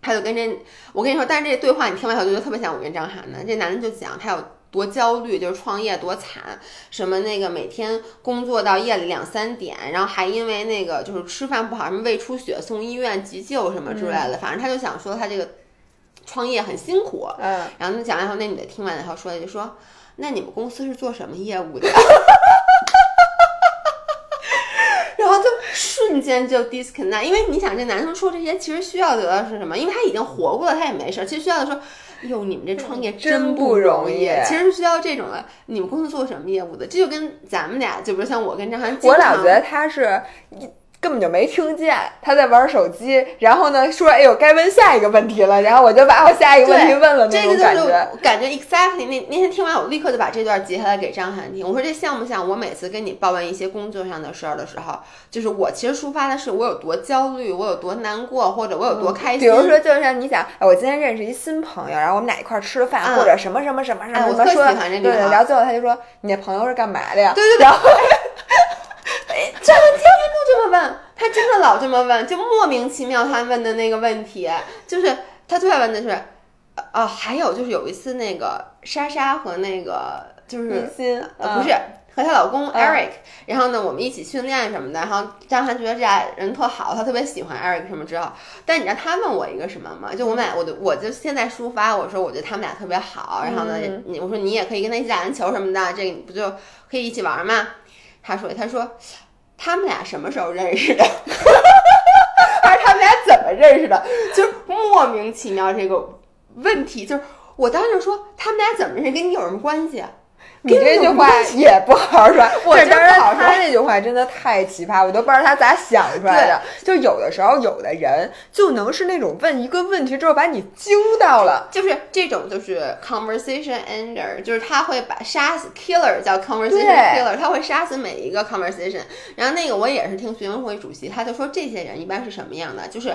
他就跟这，我跟你说，但是这对话你听完以后就觉得特别像我跟张涵的，这男的就讲他有。多焦虑，就是创业多惨，什么那个每天工作到夜里两三点，然后还因为那个就是吃饭不好，什么胃出血送医院急救什么之类的，反正他就想说他这个创业很辛苦。嗯，然后他讲完以后，那女的听完以后说的就说：“那你们公司是做什么业务的？” 然后就瞬间就 disconnect，因为你想这男生说这些其实需要得到是什么？因为他已经活过了，他也没事。其实需要的说。哟，你们这创业真不容易，其实是需要这种的。你们公司做什么业务的？这就跟咱们俩，就比如像我跟张涵，我俩觉得他是。根本就没听见他在玩手机，然后呢说：“哎呦，该问下一个问题了。”然后我就把我下一个问题问了。这个就是感觉 exactly 那那天听完，我立刻就把这段截下来给张涵听。我说：“这像不像我每次跟你抱怨一些工作上的事儿的时候，就是我其实抒发的是我有多焦虑，我有多难过，或者我有多开心。比如说，就像你想，哎，我今天认识一新朋友，然后我们俩一块儿吃了饭，或者什么什么什么什么，我特喜欢这对，然后最后他就说：“你那朋友是干嘛的呀？”对对对。然后，张涵这么问。他真的老这么问，就莫名其妙。他问的那个问题，就是他最爱问的是，哦，还有就是有一次那个莎莎和那个就是心，呃，不是和她老公 Eric，然后呢，我们一起训练什么的，然后张涵觉得这俩人特好，他特别喜欢 Eric 什么之后，但你知道他问我一个什么吗？就我们俩，我就我就现在抒发，我说我觉得他们俩特别好，然后呢，你我说你也可以跟他一起打篮球什么的，这个你不就可以一起玩吗？他说他说。他们俩什么时候认识的？还是他们俩怎么认识的？就莫名其妙这个问题，就是我当时就说他们俩怎么认识，跟你有什么关系？你这句话也不好 好说，我当然他那句话真的太奇葩，我都不知道他咋想出来的。就有的时候，有的人就能是那种问一个问题之后把你惊到了，就是这种就是 conversation ender，就是他会把杀死 killer 叫 conversation killer，他会杀死每一个 conversation。然后那个我也是听学生会主席，他就说这些人一般是什么样的？就是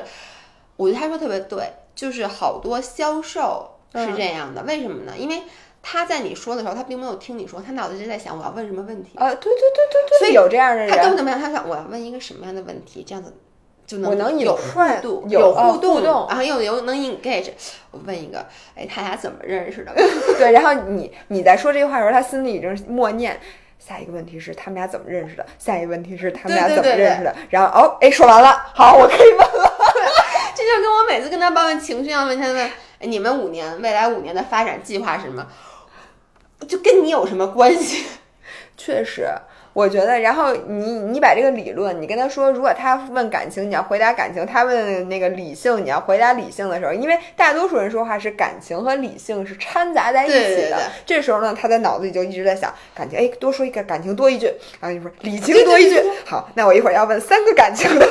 我觉得他说特别对，就是好多销售是这样的，为什么呢？因为。他在你说的时候，他并没有听你说，他脑子就在想我要问什么问题。呃，对对对对对，所以有这样的人，他根本就没有他想我要问一个什么样的问题，这样子就能我能有互动，有互动，然后又有能 engage。我问一个，哎，他俩怎么认识的？对，然后你你在说这句话的时候，他心里已经默念下一个问题是他们俩怎么认识的，下一个问题是他们俩怎么认识的，然后哦，哎，说完了，好，我可以问了。这就跟我每次跟他抱怨情绪一样，问他问，哎，你们五年未来五年的发展计划是什么？就跟你有什么关系？确实。我觉得，然后你你把这个理论，你跟他说，如果他问感情，你要回答感情；他问那个理性，你要回答理性的时候，因为大多数人说话是感情和理性是掺杂在一起的。这时候呢，他的脑子里就一直在想感情，哎，多说一个感情多一句，然后你说理情多一句。好，那我一会儿要问三个感情的，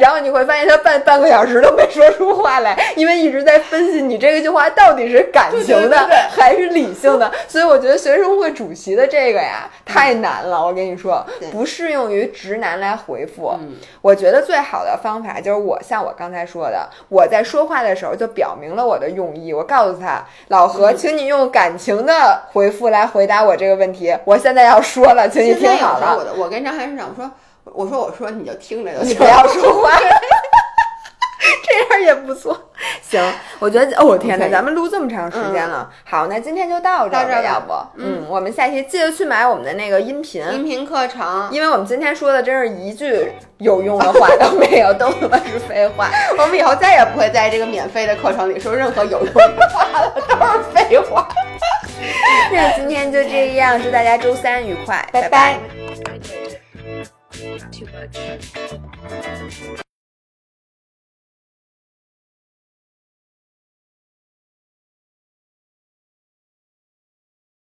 然后你会发现他半半个小时都没说出话来，因为一直在分析你这个句话到底是感情的还是理性的。所以我觉得学生会主席的这个呀太难了。我跟你说，不适用于直男来回复。我觉得最好的方法就是我像我刚才说的，我在说话的时候就表明了我的用意。我告诉他，老何，请你用感情的回复来回答我这个问题。我现在要说了，请你听好了。我我跟张涵市长说，我说我说你就听着就行，不要说 话。这样也不错，行，我觉得，哦天哪，咱们录这么长时间了，好，那今天就到这儿，要不，嗯，我们下期记得去买我们的那个音频音频课程，因为我们今天说的真是一句有用的话 都没有，都他妈是废话，我们以后再也不会在这个免费的课程里说任何有用的话了，都是废话。那今天就这样，祝大家周三愉快，拜拜。too much.